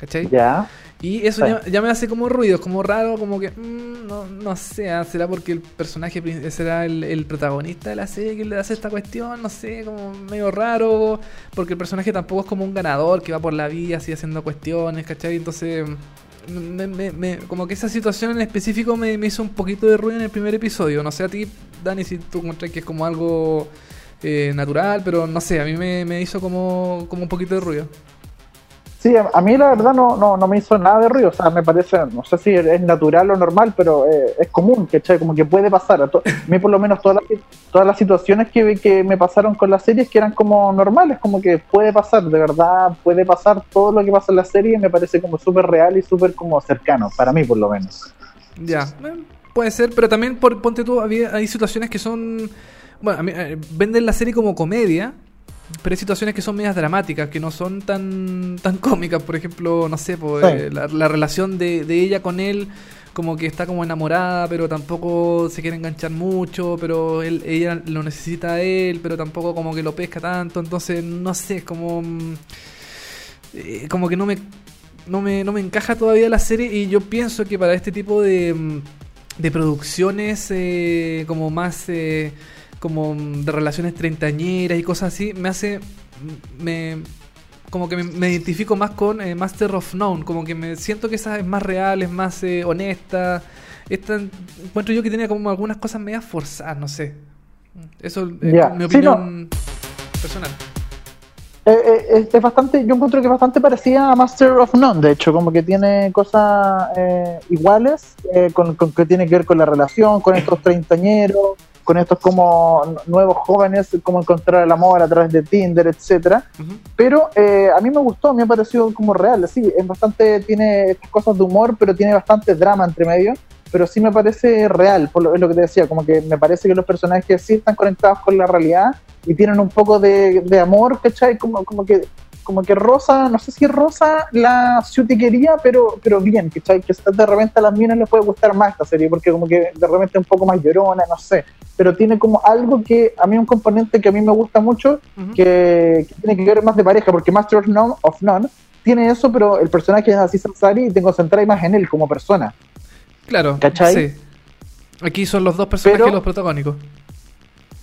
¿Cachai? Ya, Y eso Sí. ya, ya me hace como ruido, como raro, como que mm, no, no sé, ah, será porque el personaje será el, el protagonista de la serie que le hace esta cuestión, no sé, como medio raro, porque el personaje tampoco es como un ganador que va por la vida así haciendo cuestiones, ¿cachai? Entonces, mm, me- me- me- como que esa situación en específico me, me hizo un poquito de ruido en el primer episodio. No sé a ti, Dani, si tú encontrás que es como algo eh, natural, pero no sé, a mí me, me hizo como, como un poquito de ruido. Sí, a, mí la verdad no, no, no me hizo nada de ruido, o sea, me parece, no sé si es natural o normal, pero eh, es común, ¿cachai? Como que puede pasar. A, to- a mí por lo menos todas las, todas las situaciones que, que me pasaron con las series que eran como normales, como que puede pasar, de verdad, puede pasar todo lo que pasa en la serie, me parece como súper real y súper como cercano, para mí por lo menos. Ya, puede ser, pero también por, ponte tú, había, hay situaciones que son. Bueno, a mí, eh, venden la serie como comedia, pero hay situaciones que son medias dramáticas, que no son tan, tan cómicas. Por ejemplo, no sé, pues, Sí. eh, la, la relación de, de ella con él, como que está como enamorada, pero tampoco se quiere enganchar mucho, pero él, ella lo necesita a él, pero tampoco como que lo pesca tanto. Entonces, no sé, es como. mm, eh, como que no me, no me, no me encaja todavía la serie y yo pienso que para este tipo de, mm, de producciones eh, como más eh, como de relaciones treintañeras y cosas así, me hace me como que me, me identifico más con eh, Master of None, como que me siento que esa es más real, es más eh, honesta. Esta encuentro yo que tenía como algunas cosas medias forzadas, no sé. Eso es Ya, mi sí, opinión personal. Eh, eh, es, es bastante, yo encuentro que es bastante parecida a Master of None, de hecho, como que tiene cosas eh, iguales, eh, con, con que tiene que ver con la relación, con estos treintañeros, con estos como nuevos jóvenes, cómo encontrar el amor a través de Tinder, etcétera. Ujú. Pero eh, a mí me gustó, me ha parecido como real, sí, es bastante, tiene estas cosas de humor, pero tiene bastante drama entre medio, pero sí me parece real, por lo, es lo que te decía, como que me parece que los personajes sí están conectados con la realidad y tienen un poco de, de amor, ¿cachai? Como, como que como que rosa, no sé si rosa la ciutiquería, pero, pero bien, ¿cachai? Que de repente a las minas les puede gustar más esta serie, porque como que de repente es un poco más llorona, no sé, pero tiene como algo que a mí un componente que a mí me gusta mucho, que, que tiene que ver más de pareja, porque Master of None, of None tiene eso, pero el personaje es así Sansari y te concentras más en él como persona. Claro, ¿Cachai? sí. Aquí son los dos personajes Pero- los protagónicos.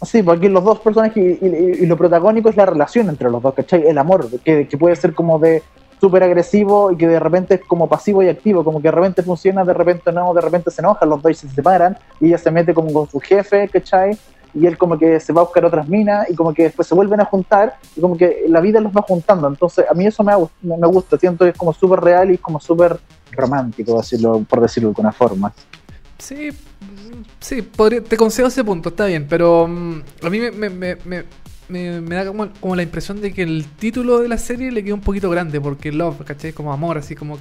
Sí, porque los dos personajes y, lo protagónico es la relación entre los dos, ¿cachai? El amor, que, puede ser como de súper agresivo y que de repente es como pasivo y activo, como que de repente funciona, de repente no, de repente se enojan, los dos se separan y ella se mete como con su jefe, ¿cachai? Y él como que se va a buscar otras minas y como que después se vuelven a juntar y como que la vida los va juntando. Entonces a mí eso me, me gusta, siento que es como súper real y como súper romántico, por decirlo de alguna forma. Sí, sí, podría- te concedo ese punto, está bien, pero mm, a mí me, me, me, me- da como, la impresión de que el título de la serie le queda un poquito grande, porque Love, ¿cachai? Como amor, así como,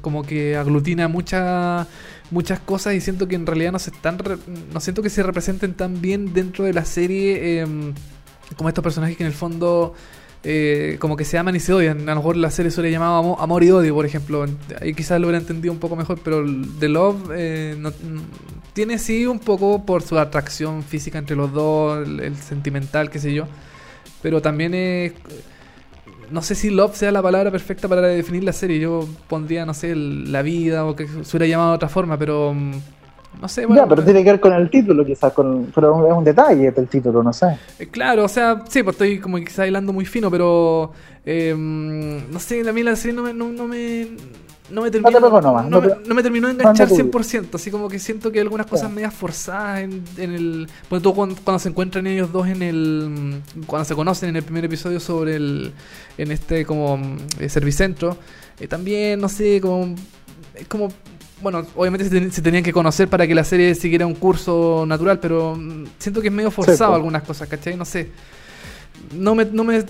como que aglutina muchas muchas cosas y siento que en realidad no se están no siento que se representen tan bien dentro de la serie em, como estos personajes que en el fondo eh, como que se aman y se odian. A lo mejor la serie suele llamado amo- amor y odio, por ejemplo. Ahí quizás lo hubiera entendido un poco mejor, pero The Love eh, mm, tiene sí un poco por su atracción física entre los dos, el, sentimental, qué sé yo. Pero también es... No sé si love sea la palabra perfecta para definir la serie. Yo pondría, no sé, la vida o que se hubiera llamado de otra forma, pero... No sé, bueno, ya, pero tiene que ver con el título quizás, con, pero es un detalle del título, no sé. Eh, Claro, o sea, sí, pues estoy como quizá hilando muy fino, pero eh, no sé, a mí la serie no me, no, no me, no me terminó, nomás, no, me, no me terminó de enganchar no te 100%, así como que siento que hay algunas cosas medias forzadas en, en el... Bueno, todo cuando, cuando se encuentran ellos dos en el... Cuando se conocen en el primer episodio sobre el... En este como eh, servicentro, eh, también, no sé, como... Es como... Bueno, obviamente se, ten- se tenían que conocer para que la serie siguiera un curso natural, pero mm, siento que es medio forzado pues. algunas cosas, ¿cachai? No sé. No me, no, me,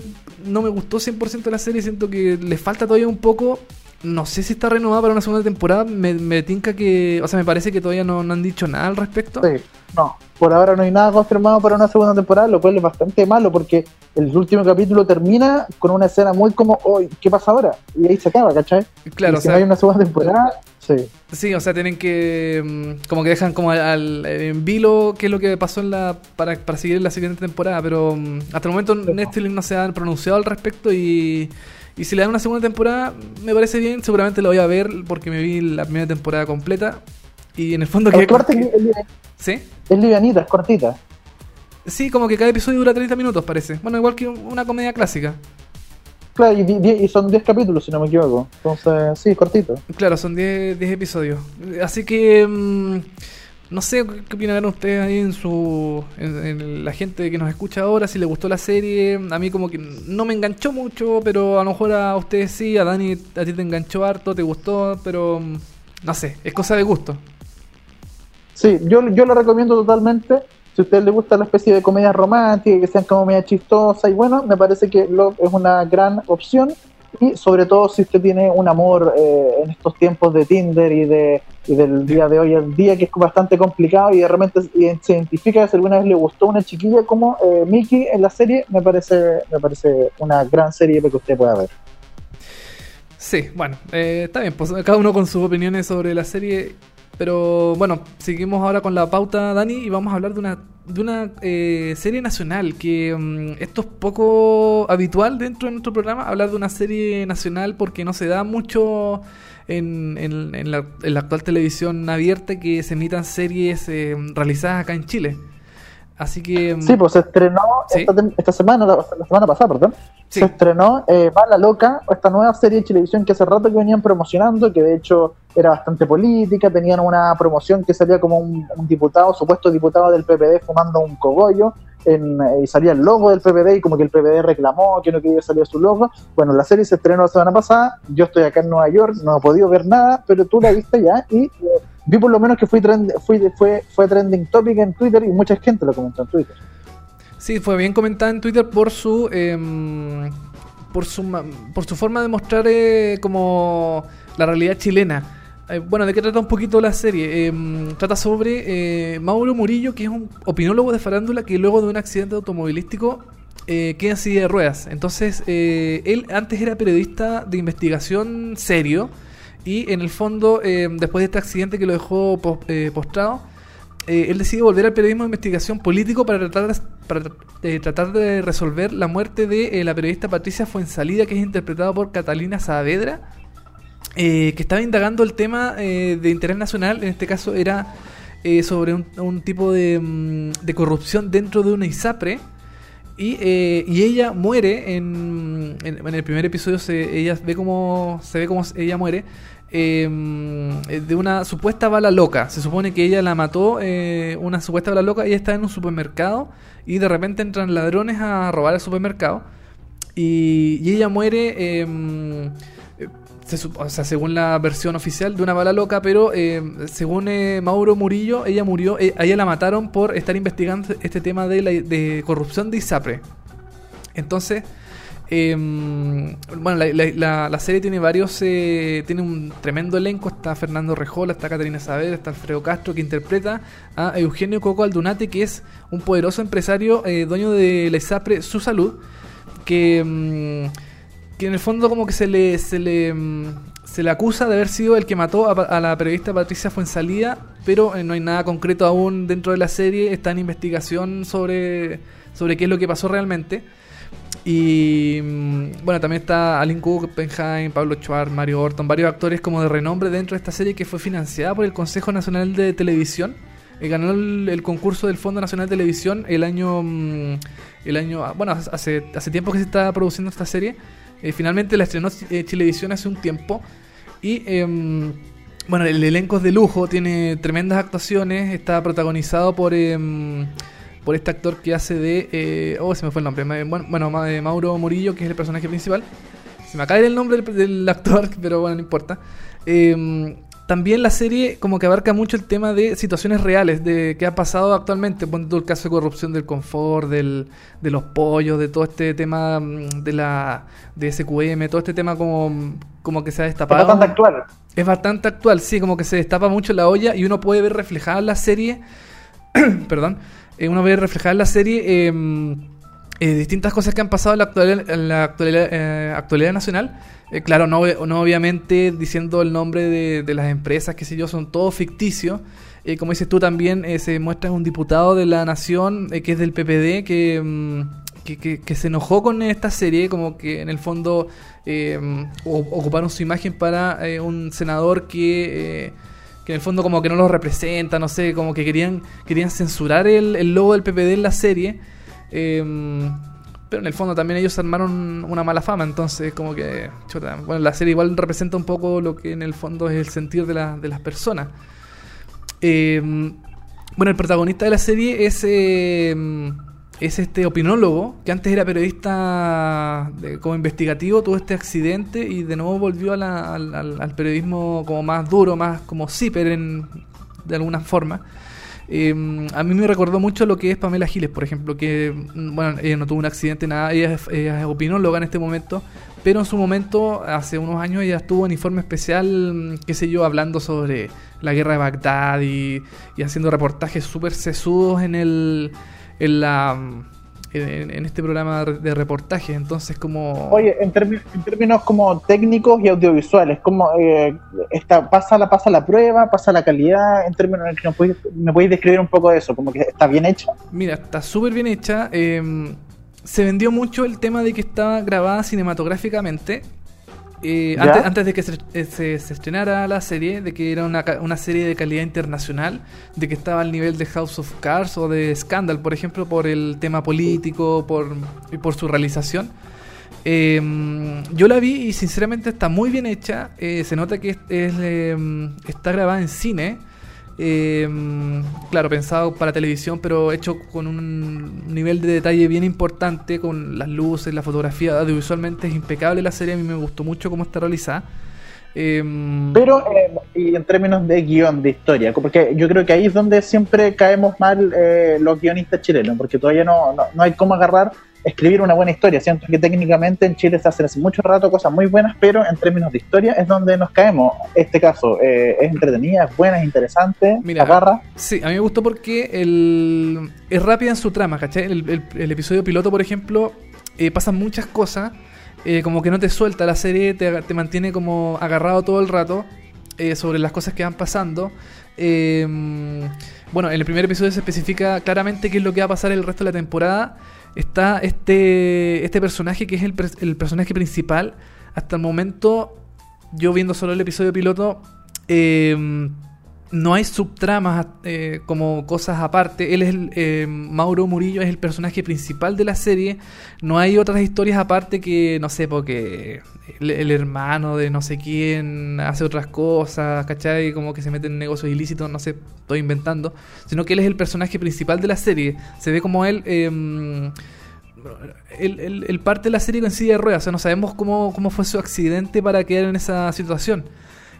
no me gustó 100% la serie, siento que le falta todavía un poco. No sé si está renovada para una segunda temporada. Me, me tinca que. O sea, me parece que todavía no, no han dicho nada al respecto. Sí, no. Por ahora no hay nada confirmado para una segunda temporada, lo cual es bastante malo porque el último capítulo termina con una escena muy como, "Oy, ¿qué pasa ahora? Y ahí se acaba, ¿cachai? Claro, Y o si sea, no hay una segunda temporada, sí. sí, o sea, tienen que. mm, Como que dejan como al, al- en vilo qué es lo que pasó en la para, para seguir en la siguiente temporada. Pero mm, hasta el momento Netflix no se han pronunciado al respecto y. Y si le dan una segunda temporada, me parece bien. Seguramente lo voy a ver porque me vi la primera temporada completa. Y en el fondo Porque que... aparte es, li- ¿Sí? es livianita, es cortita. Sí, como que cada episodio dura 30 minutos, parece. Bueno, igual que una comedia clásica. Claro, y, son 10 capítulos, si no me equivoco. Entonces, sí, es cortito. Claro, son 10, 10 episodios. Así que... mm, no sé qué opinarán ustedes ahí en su... En, en la gente que nos escucha ahora, si les gustó la serie. A mí como que no me enganchó mucho, pero a lo mejor a ustedes sí, a Dani a ti te enganchó harto, te gustó, pero... mm, No sé, es cosa de gusto. Sí, yo, yo lo recomiendo totalmente. Si a usted le gusta la especie de comedia romántica, que sean como media chistosa, y bueno, me parece que Love es una gran opción. Y sobre todo si usted tiene un amor eh, en estos tiempos de Tinder y, de, y del día de hoy al día, que es bastante complicado, y de repente se identifica que si alguna vez le gustó una chiquilla como eh, Mickey en la serie, me parece, me parece una gran serie que usted pueda ver. Sí, bueno, eh, está bien, pues cada uno con sus opiniones sobre la serie. Pero bueno, seguimos ahora con la pauta, Dani, y vamos a hablar de una, de una eh, serie nacional, que mm, esto es poco habitual dentro de nuestro programa, hablar de una serie nacional porque no se da mucho en, en- en la, en la actual televisión abierta que se emitan series eh, realizadas acá en Chile. Así que... mm, Sí, pues se estrenó Sí. esta, esta semana, la, la semana pasada, perdón. Sí. Se estrenó eh, Loca, esta nueva serie de televisión que hace rato que venían promocionando, que de hecho era bastante política, tenían una promoción que salía como un, un diputado, supuesto diputado del PPD fumando un cogollo, en, eh, y salía el logo del PPD y como que el PPD reclamó que no quería salir su logo. Bueno, la serie se estrenó la semana pasada, yo estoy acá en Nueva York, no he podido ver nada, pero tú la viste ya y vi por lo menos que fue, trend, fue, fue, fue trending topic en Twitter y mucha gente lo comentó en Twitter. Sí, fue bien comentada en Twitter por su em, por su por su forma de mostrar eh, como la realidad chilena. Eh, bueno, ¿de qué trata un poquito la serie? Em, trata sobre eh, Mauro Murillo, que es un opinólogo de farándula que luego de un accidente automovilístico eh, queda en silla de ruedas. Entonces, eh, él antes era periodista de investigación serio y en el fondo, em, después de este accidente que lo dejó eh, postrado, eh, él decide volver al periodismo de investigación político para tratar de, eh, tratar de resolver la muerte de eh, la periodista Patricia Fuensalida, que es interpretada por Catalina Saavedra, eh, que estaba indagando el tema eh, de interés nacional, en este caso era eh, sobre un, tipo de, mm, de corrupción dentro de una ISAPRE. Y, eh, y ella muere en, en, el primer episodio se, ella ve como se ve como ella muere eh, de una supuesta bala loca. Se supone que ella la mató eh, una supuesta bala loca. Ella está en un supermercado y de repente entran ladrones a robar el supermercado. Y, y ella muere eh, eh, según la versión oficial de una bala loca, pero eh, según Mauro Murillo, ella murió, a ella la mataron por estar investigando este tema de, de corrupción de ISAPRE. Entonces, eh, bueno, la, serie tiene varios, eh, tiene un tremendo elenco, está Fernando Rejola, está Caterina Saavedra, está Alfredo Castro, que interpreta a Eugenio Coco Aldunate, que es un poderoso empresario, eh, dueño de la ISAPRE Su Salud, que... mm, que en el fondo como que se le se le mm, se le acusa de haber sido el que mató a la periodista Patricia Fuensalida, pero eh, no hay nada concreto aún dentro de la serie, está en investigación sobre sobre qué es lo que pasó realmente. Y mm, bueno, también está Alan Cook, Penheim, Pablo Chuar, Mario Orton, varios actores como de renombre dentro de esta serie que fue financiada por el Consejo Nacional de Televisión. Eh, ganó el, el concurso del Fondo Nacional de Televisión el año mm, el año ah, bueno hace hace tiempo que se está produciendo esta serie eh, finalmente la estrenó eh, Chilevisión hace un tiempo y em, bueno el elenco es de lujo tiene tremendas actuaciones está protagonizado por em, por este actor que hace de eh, oh se me fue el nombre bueno, bueno Ma- eh, Mauro Murillo que es el personaje principal se me acaba de el nombre del, del actor pero bueno no importa Em, también la serie como que abarca mucho el tema de situaciones reales de que ha pasado actualmente. Ponte tú el caso de corrupción del confort, del, de los pollos, de todo este tema mm, de la de SQM, todo este tema como, como que se ha Es destapado. bastante actual. Es bastante actual, sí, como que se destapa mucho la olla y uno puede ver reflejada en la serie, perdón, eh, uno ve reflejada en la serie eh, eh, distintas cosas que han pasado en la actualidad, en la actualidad, eh, nacional. Eh, claro, no, no obviamente diciendo el nombre de, de las empresas, que sé yo, son todos ficticios. Como dices tú también, se muestra un diputado de la nación que es del PPD, que, mm, que, que- se enojó con esta serie, como que en el fondo eh, ocuparon su imagen para un senador que, que en el fondo como que no los representa, no sé, como que querían, querían censurar el, el logo del PPD en la serie. eh, pero en el fondo también ellos armaron una mala fama, entonces como que, bueno, la serie igual representa un poco lo que en el fondo es el sentir de, la- de las personas. Eh, bueno, el protagonista de la serie es, eh, es este opinólogo, que antes era periodista de- como investigativo, tuvo este accidente y de nuevo volvió al, periodismo como más duro, más como zipper en, de alguna forma. Eh, a mí me recordó mucho lo que es Pamela Giles, por ejemplo, que, mm, bueno, ella no tuvo un accidente, nada, ella es, ella es opinóloga en este momento, pero en su momento, hace unos años, ella estuvo en informe especial, mm, qué sé yo, hablando sobre la guerra de Bagdad y, y haciendo reportajes súper sesudos en el en la en, en este programa de reportajes, entonces como... Oye, en, términos como técnicos y audiovisuales, como eh, pasa, la, pasa la prueba, pasa la calidad, en términos en que me podéis, me podéis describir un poco de eso, como que está bien hecho. Mira, está súper bien hecha. eh, se vendió mucho el tema de que estaba grabada cinematográficamente. Eh, antes, antes de que se, eh, se- se estrenara la serie, de que era una, una serie de calidad internacional, de que estaba al nivel de House of Cards o de Scandal, por ejemplo, por el tema político por, y por su realización. Eh, yo la vi y sinceramente está muy bien hecha. eh, se nota que es, es, está grabada en cine. Eh, claro, pensado para televisión, pero hecho con un nivel de detalle bien importante, con las luces, la fotografía, audiovisualmente es impecable la serie. A mí me gustó mucho cómo está realizada. Eh, Pero, eh, y en términos de guion, de historia, porque yo creo que ahí es donde siempre caemos mal eh, los guionistas chilenos, porque todavía no, no, no hay cómo agarrar, escribir una buena historia. Siento que técnicamente en Chile se hacen hace mucho rato cosas muy buenas, pero en términos de historia es donde nos caemos. Este caso eh, es entretenida, es buena, es interesante, Mira, agarra. Sí, a mí me gustó porque el, es rápida en su trama, ¿cachai? El, el- el episodio piloto, por ejemplo, eh, pasan muchas cosas, eh, como que no te suelta la serie, te, te mantiene como agarrado todo el rato eh, sobre las cosas que van pasando. Eh, bueno, en el primer episodio se especifica claramente qué es lo que va a pasar el resto de la temporada. Está este, este personaje que es el, el personaje principal. Hasta el momento, yo viendo solo el episodio piloto, eh, no hay subtramas eh, como cosas aparte. Él es el, eh, Mauro Murillo es el personaje principal de la serie. No hay otras historias aparte que, no sé, porque el, el hermano de no sé quién hace otras cosas, ¿cachai? Como que se mete en negocios ilícitos, no sé, estoy inventando. Sino que él es el personaje principal de la serie. Se ve como él... eh, él parte de la serie con silla de ruedas, o sea, no sabemos cómo, cómo fue su accidente para quedar en esa situación.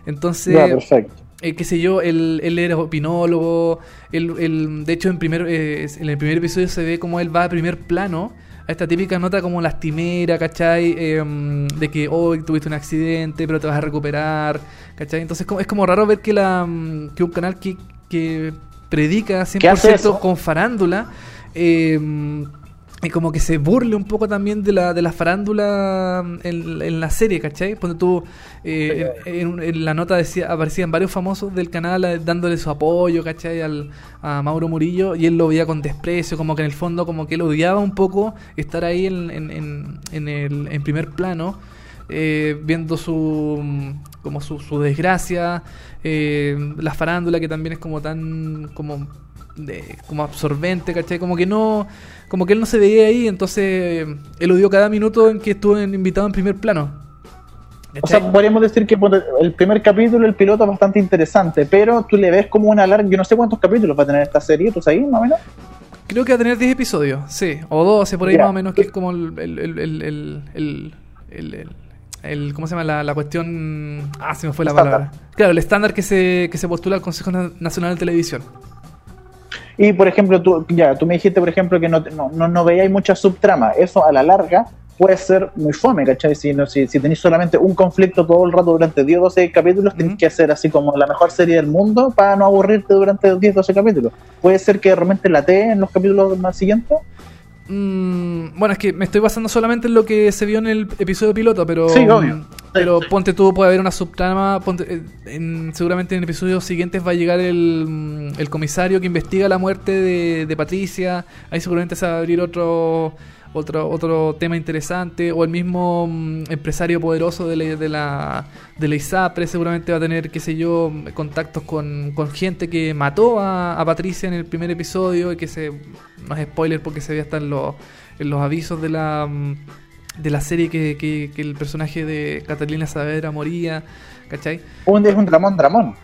Entonces, perfecto. Eh, qué sé yo, él, él era opinólogo, él, él- de hecho en, primer, eh, en el primer episodio se ve como él va a primer plano, a esta típica nota como lastimera, ¿cachai? Em, de que hoy tuviste un accidente, pero te vas a recuperar, ¿cachai? Entonces es como raro ver que, la, mm, que un canal que, que predica ¿Qué hace 100% eso? con farándula, em, y como que se burle un poco también de la, de la farándula en, en la serie, ¿cachai? Cuando tú eh, en, en- en la nota decía, aparecían varios famosos del canal eh, dándole su apoyo, ¿cachai? Al, a Mauro Murillo y él lo veía con desprecio, como que en el fondo como que él odiaba un poco estar ahí en, en, en, en el, en primer plano. eh, viendo su como su, su desgracia eh, la farándula que también es como tan como de- como absorbente, ¿cachai? Como que no, como que él no se veía ahí, entonces eh, él odió cada minuto en que estuvo en- invitado en primer plano. O sea, podríamos decir que el primer capítulo, el piloto es bastante interesante, pero tú le ves como una larga. Yo no sé cuántos capítulos va a tener esta serie, ¿tú sabes, más o menos? Creo que va a tener 10 episodios, sí, o 12 por ahí más o menos, que es como el, el, el, el, el, ¿cómo se llama? La, la cuestión... Ah, se me fue la Estándar. palabra. Claro, el estándar que se, que se postula al Consejo Na- Nacional de Televisión. Y por ejemplo, tú, ya, tú me dijiste, por ejemplo, que no, no, no, no veíais mucha subtrama. Eso a la larga puede ser muy fome, ¿cachai? Si, no, si, si tenéis solamente un conflicto todo el rato durante 10 o 12 capítulos, tenéis Ujú. que hacer así como la mejor serie del mundo para no aburrirte durante 10 o 12 capítulos. Puede ser que realmente la T en los capítulos más siguientes. Mm, bueno, es que me estoy basando solamente en lo que se vio en el episodio piloto, pero. Sí, obvio. Pero ponte tú, puede haber una subtrama. Ponte, eh, en- seguramente en episodios siguientes va a llegar el, mm, el comisario que investiga la muerte de, de Patricia. Ahí seguramente se va a abrir otro otro, otro tema interesante, o el mismo mm, empresario poderoso de la, de la, de la ISAPRE seguramente va a tener, qué sé yo, contactos con, con gente que mató a, a Patricia en el primer episodio y que se, no es spoiler porque se ve hasta en los, en los avisos de la, mm, de la serie que, que, que el personaje de Catalina Saavedra moría, ¿cachai? Un es un Dramón Dramón.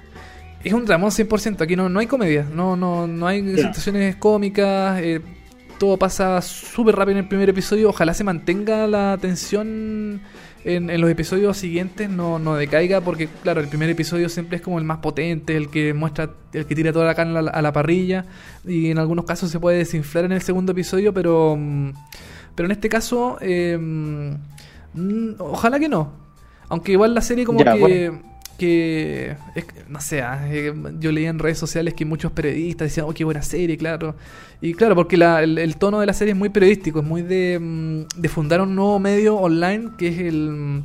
Es un dramón 100%, aquí no, no hay comedia, no, no, no hay situaciones cómicas, eh, todo pasa súper rápido en el primer episodio, ojalá se mantenga la tensión en, en los episodios siguientes, no, no decaiga, porque claro, el primer episodio siempre es como el más potente, el que muestra, el que tira toda la carne a la, a la parrilla, y en algunos casos se puede desinflar en el segundo episodio, pero, mm, pero en este caso, eh, mm, ojalá que no, aunque igual la serie como Ya, que... bueno. Que, es- no sé, ah, eh, yo leía en redes sociales que muchos periodistas decían, oh, qué buena serie, claro. Y claro, porque la- el, el tono de la serie es muy periodístico, es muy de, mm, de fundar un nuevo medio online que es el mm,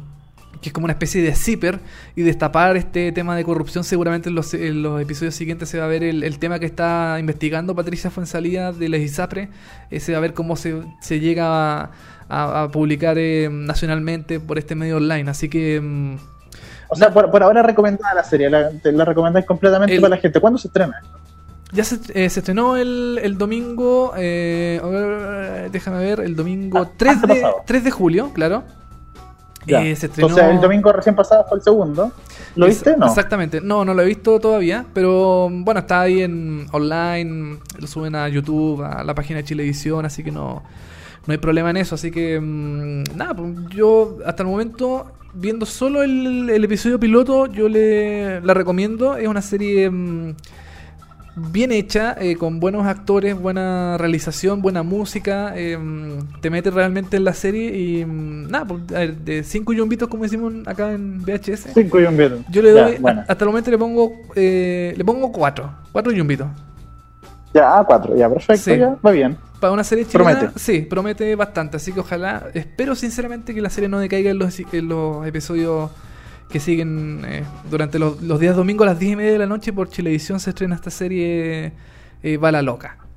que es como una especie de zipper y destapar este tema de corrupción. Seguramente en los, en los episodios siguientes se va a ver el, el tema que está investigando Patricia Fuensalida de la ISAPRE. Eh, se va a ver cómo se, se llega a, a- a publicar eh, nacionalmente por este medio online. Así que... mm, O sea, por, por ahora recomendada la serie, la, te la recomendáis completamente El- para la gente. ¿Cuándo se estrena? Ya se, eh, se estrenó el, el domingo, eh, déjame ver, el domingo Ah, 3, de, antepasado. 3 de julio, claro. Eh, se estrenó... O sea, el domingo recién pasado fue el segundo. ¿Lo Es- viste? No. Exactamente. No, no lo he visto todavía, pero bueno, está ahí en online, lo suben a YouTube, a la página de Chilevisión, así que no, no hay problema en eso. Así que mm, nada, pues, yo hasta el momento, viendo solo el, el episodio piloto, yo le la recomiendo. Es una serie mm, bien hecha, eh, con buenos actores, buena realización, buena música. eh, te metes realmente en la serie y mm, nada, pues, a ver, de 5 yumbitos, como decimos acá en VHS. Cinco y un viernes. Yo le Ya, doy, bueno. hasta el momento le pongo eh, le pongo cuatro, cuatro yumbitos. Ya, a cuatro, ya, perfecto, Sí. ya, va bien. Para una serie chilena, Promete. sí, promete bastante, así que ojalá, espero sinceramente que la serie no decaiga en los, en los episodios que siguen eh, durante los, días domingos a las 10 y media de la noche por Chilevisión se estrena esta serie eh, Bala Loca.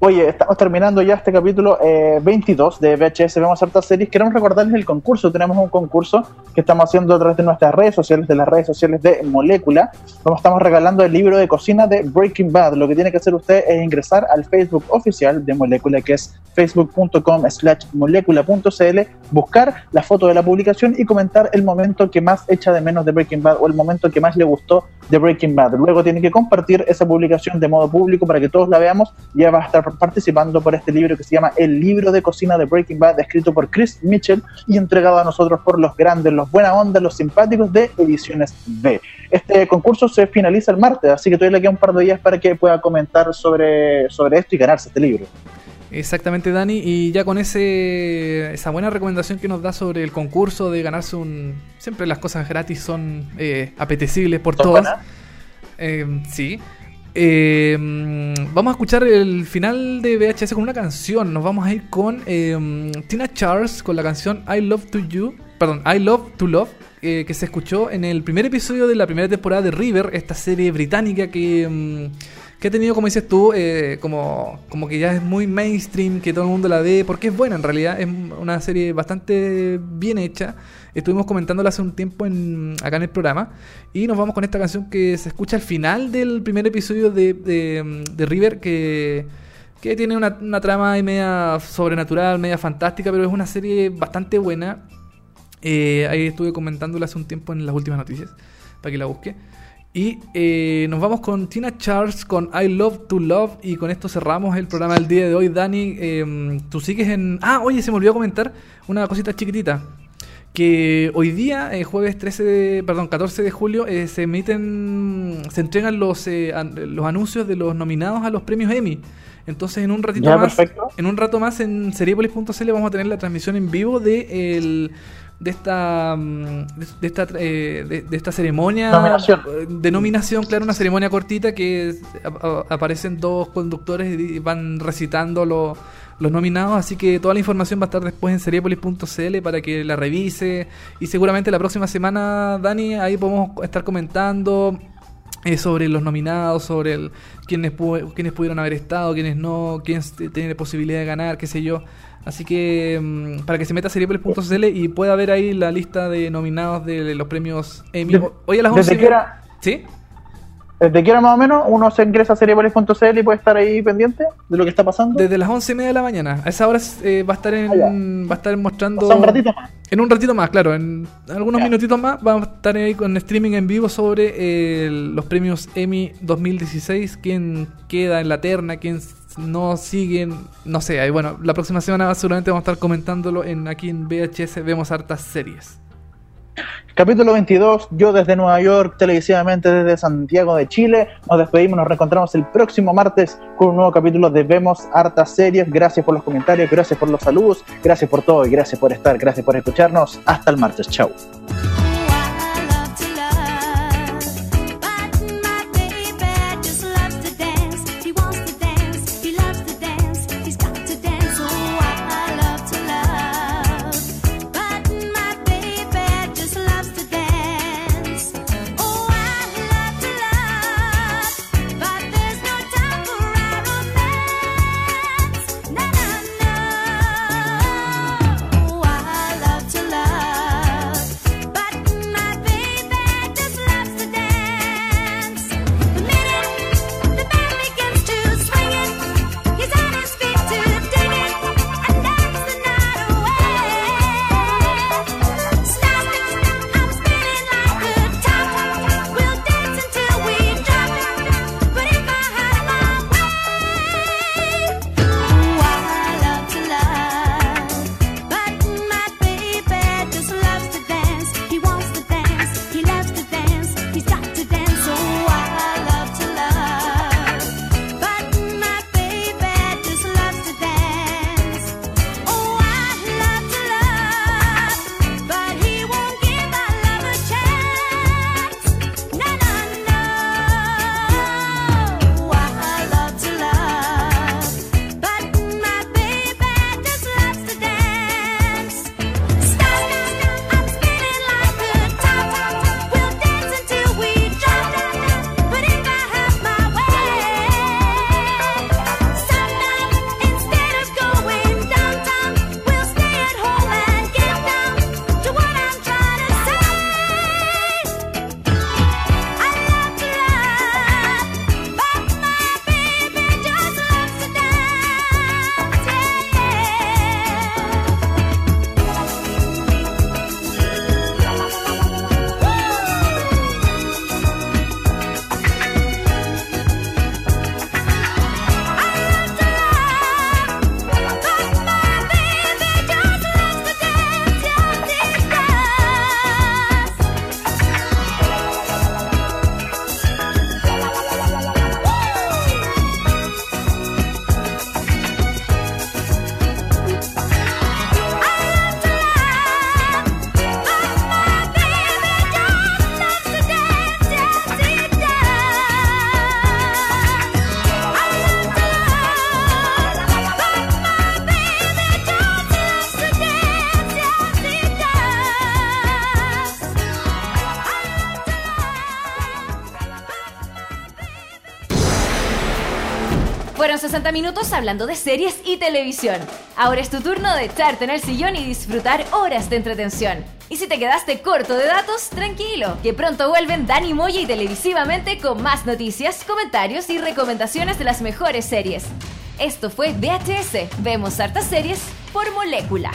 Oye, estamos terminando ya este capítulo eh, 22 de VHS Vemos hartas series. Queremos recordarles el concurso. Tenemos un concurso que estamos haciendo a través de nuestras redes sociales, de las redes sociales de Molécula, donde estamos regalando el libro de cocina de Breaking Bad. Lo que tiene que hacer usted es ingresar al Facebook oficial de Molécula, que es facebook.com slash molécula.cl, buscar la foto de la publicación y comentar el momento que más echa de menos de Breaking Bad o el momento que más le gustó de Breaking Bad. Luego tiene que compartir esa publicación de modo público para que todos la veamos. Ya va a estar participando por este libro que se llama El libro de cocina de Breaking Bad, escrito por Chris Mitchell y entregado a nosotros por los grandes, los buena onda, los simpáticos de Ediciones B. Este concurso se finaliza el martes, así que todavía le queda un par de días para que pueda comentar sobre, sobre esto y ganarse este libro. Exactamente, Dani. Y ya con ese esa buena recomendación que nos da sobre el concurso de ganarse un. Siempre las cosas gratis son eh, apetecibles por ¿Son todos. buenas? Eh, sí. Mm, vamos a escuchar el final de VHS con una canción. Nos vamos a ir con eh, Tina Charles con la canción I Love to You. Perdón, I Love to Love. eh, que se escuchó en el primer episodio de la primera temporada de River, esta serie británica que, mm, que ha tenido, como dices tú, eh, como, como que ya es muy mainstream, que todo el mundo la ve, porque es buena en realidad, es una serie bastante bien hecha. Estuvimos comentándola hace un tiempo en, acá en el programa. Y nos vamos con esta canción que se escucha al final del primer episodio de, de- River, que, que tiene una, una trama media sobrenatural, media fantástica, pero es una serie bastante buena. Eh, ahí estuve comentándola hace un tiempo en las últimas noticias, para que la busque. Y eh, nos vamos con Tina Charles con I Love to Love. Y con esto cerramos el programa del día de hoy. Dani, eh, tú sigues en. Ah, oye, se me olvidó comentar una cosita chiquitita. Que hoy día, eh, jueves 13 de, perdón, 14 de julio, eh, se emiten, se entregan los, eh, an- los anuncios de los nominados a los premios Emmy. Entonces, en un ratito Ya, más, perfecto. en un rato más en seriepolis.cl vamos a tener la transmisión en vivo de el de esta mm, de, esta eh, de, de esta ceremonia Nominación. eh, de nominación, claro, una ceremonia cortita que es- a- a- aparecen dos conductores y van recitando los los nominados, así que toda la información va a estar después en seriepolis.cl para que la revise y seguramente la próxima semana, Dani, ahí podemos estar comentando eh, sobre los nominados, sobre el, quiénes, pu- quiénes pudieron haber estado, quiénes no, quiénes t- tienen posibilidad de ganar, qué sé yo. Así que mm, para que se meta a seriepolis.cl y pueda ver ahí la lista de nominados de los premios Emmy. De- Hoy a las 11. desde que era- ¿Sí? Desde que era más o menos, uno se ingresa a seriepolis.cl y puede estar ahí pendiente de lo que está pasando. Desde las 11 y media de la mañana. A esa hora eh, va a estar en, Ah, va a estar mostrando. O sea, un ratito más. En un ratito más, claro. En algunos Ya. minutitos más vamos a estar ahí con streaming en vivo sobre eh, los premios Emmy 2016. Quién queda en la terna, quién no siguen. No sé. Ahí, bueno, la próxima semana seguramente vamos a estar comentándolo en aquí en VHS. Vemos hartas series. Capítulo 22, yo desde Nueva York, televisivamente desde Santiago de Chile. Nos despedimos, nos reencontramos el próximo martes con un nuevo capítulo de Vemos Hartas Series. Gracias por los comentarios, gracias por los saludos, gracias por todo y gracias por estar, gracias por escucharnos. Hasta el martes, chao. 60 minutos hablando de series y televisión. Ahora es tu turno de echarte en el sillón y disfrutar horas de entretención. Y si te quedaste corto de datos, tranquilo, que pronto vuelven Dani Moya y televisivamente con más noticias, comentarios y recomendaciones de las mejores series. Esto fue VHS, vemos hartas series por molécula.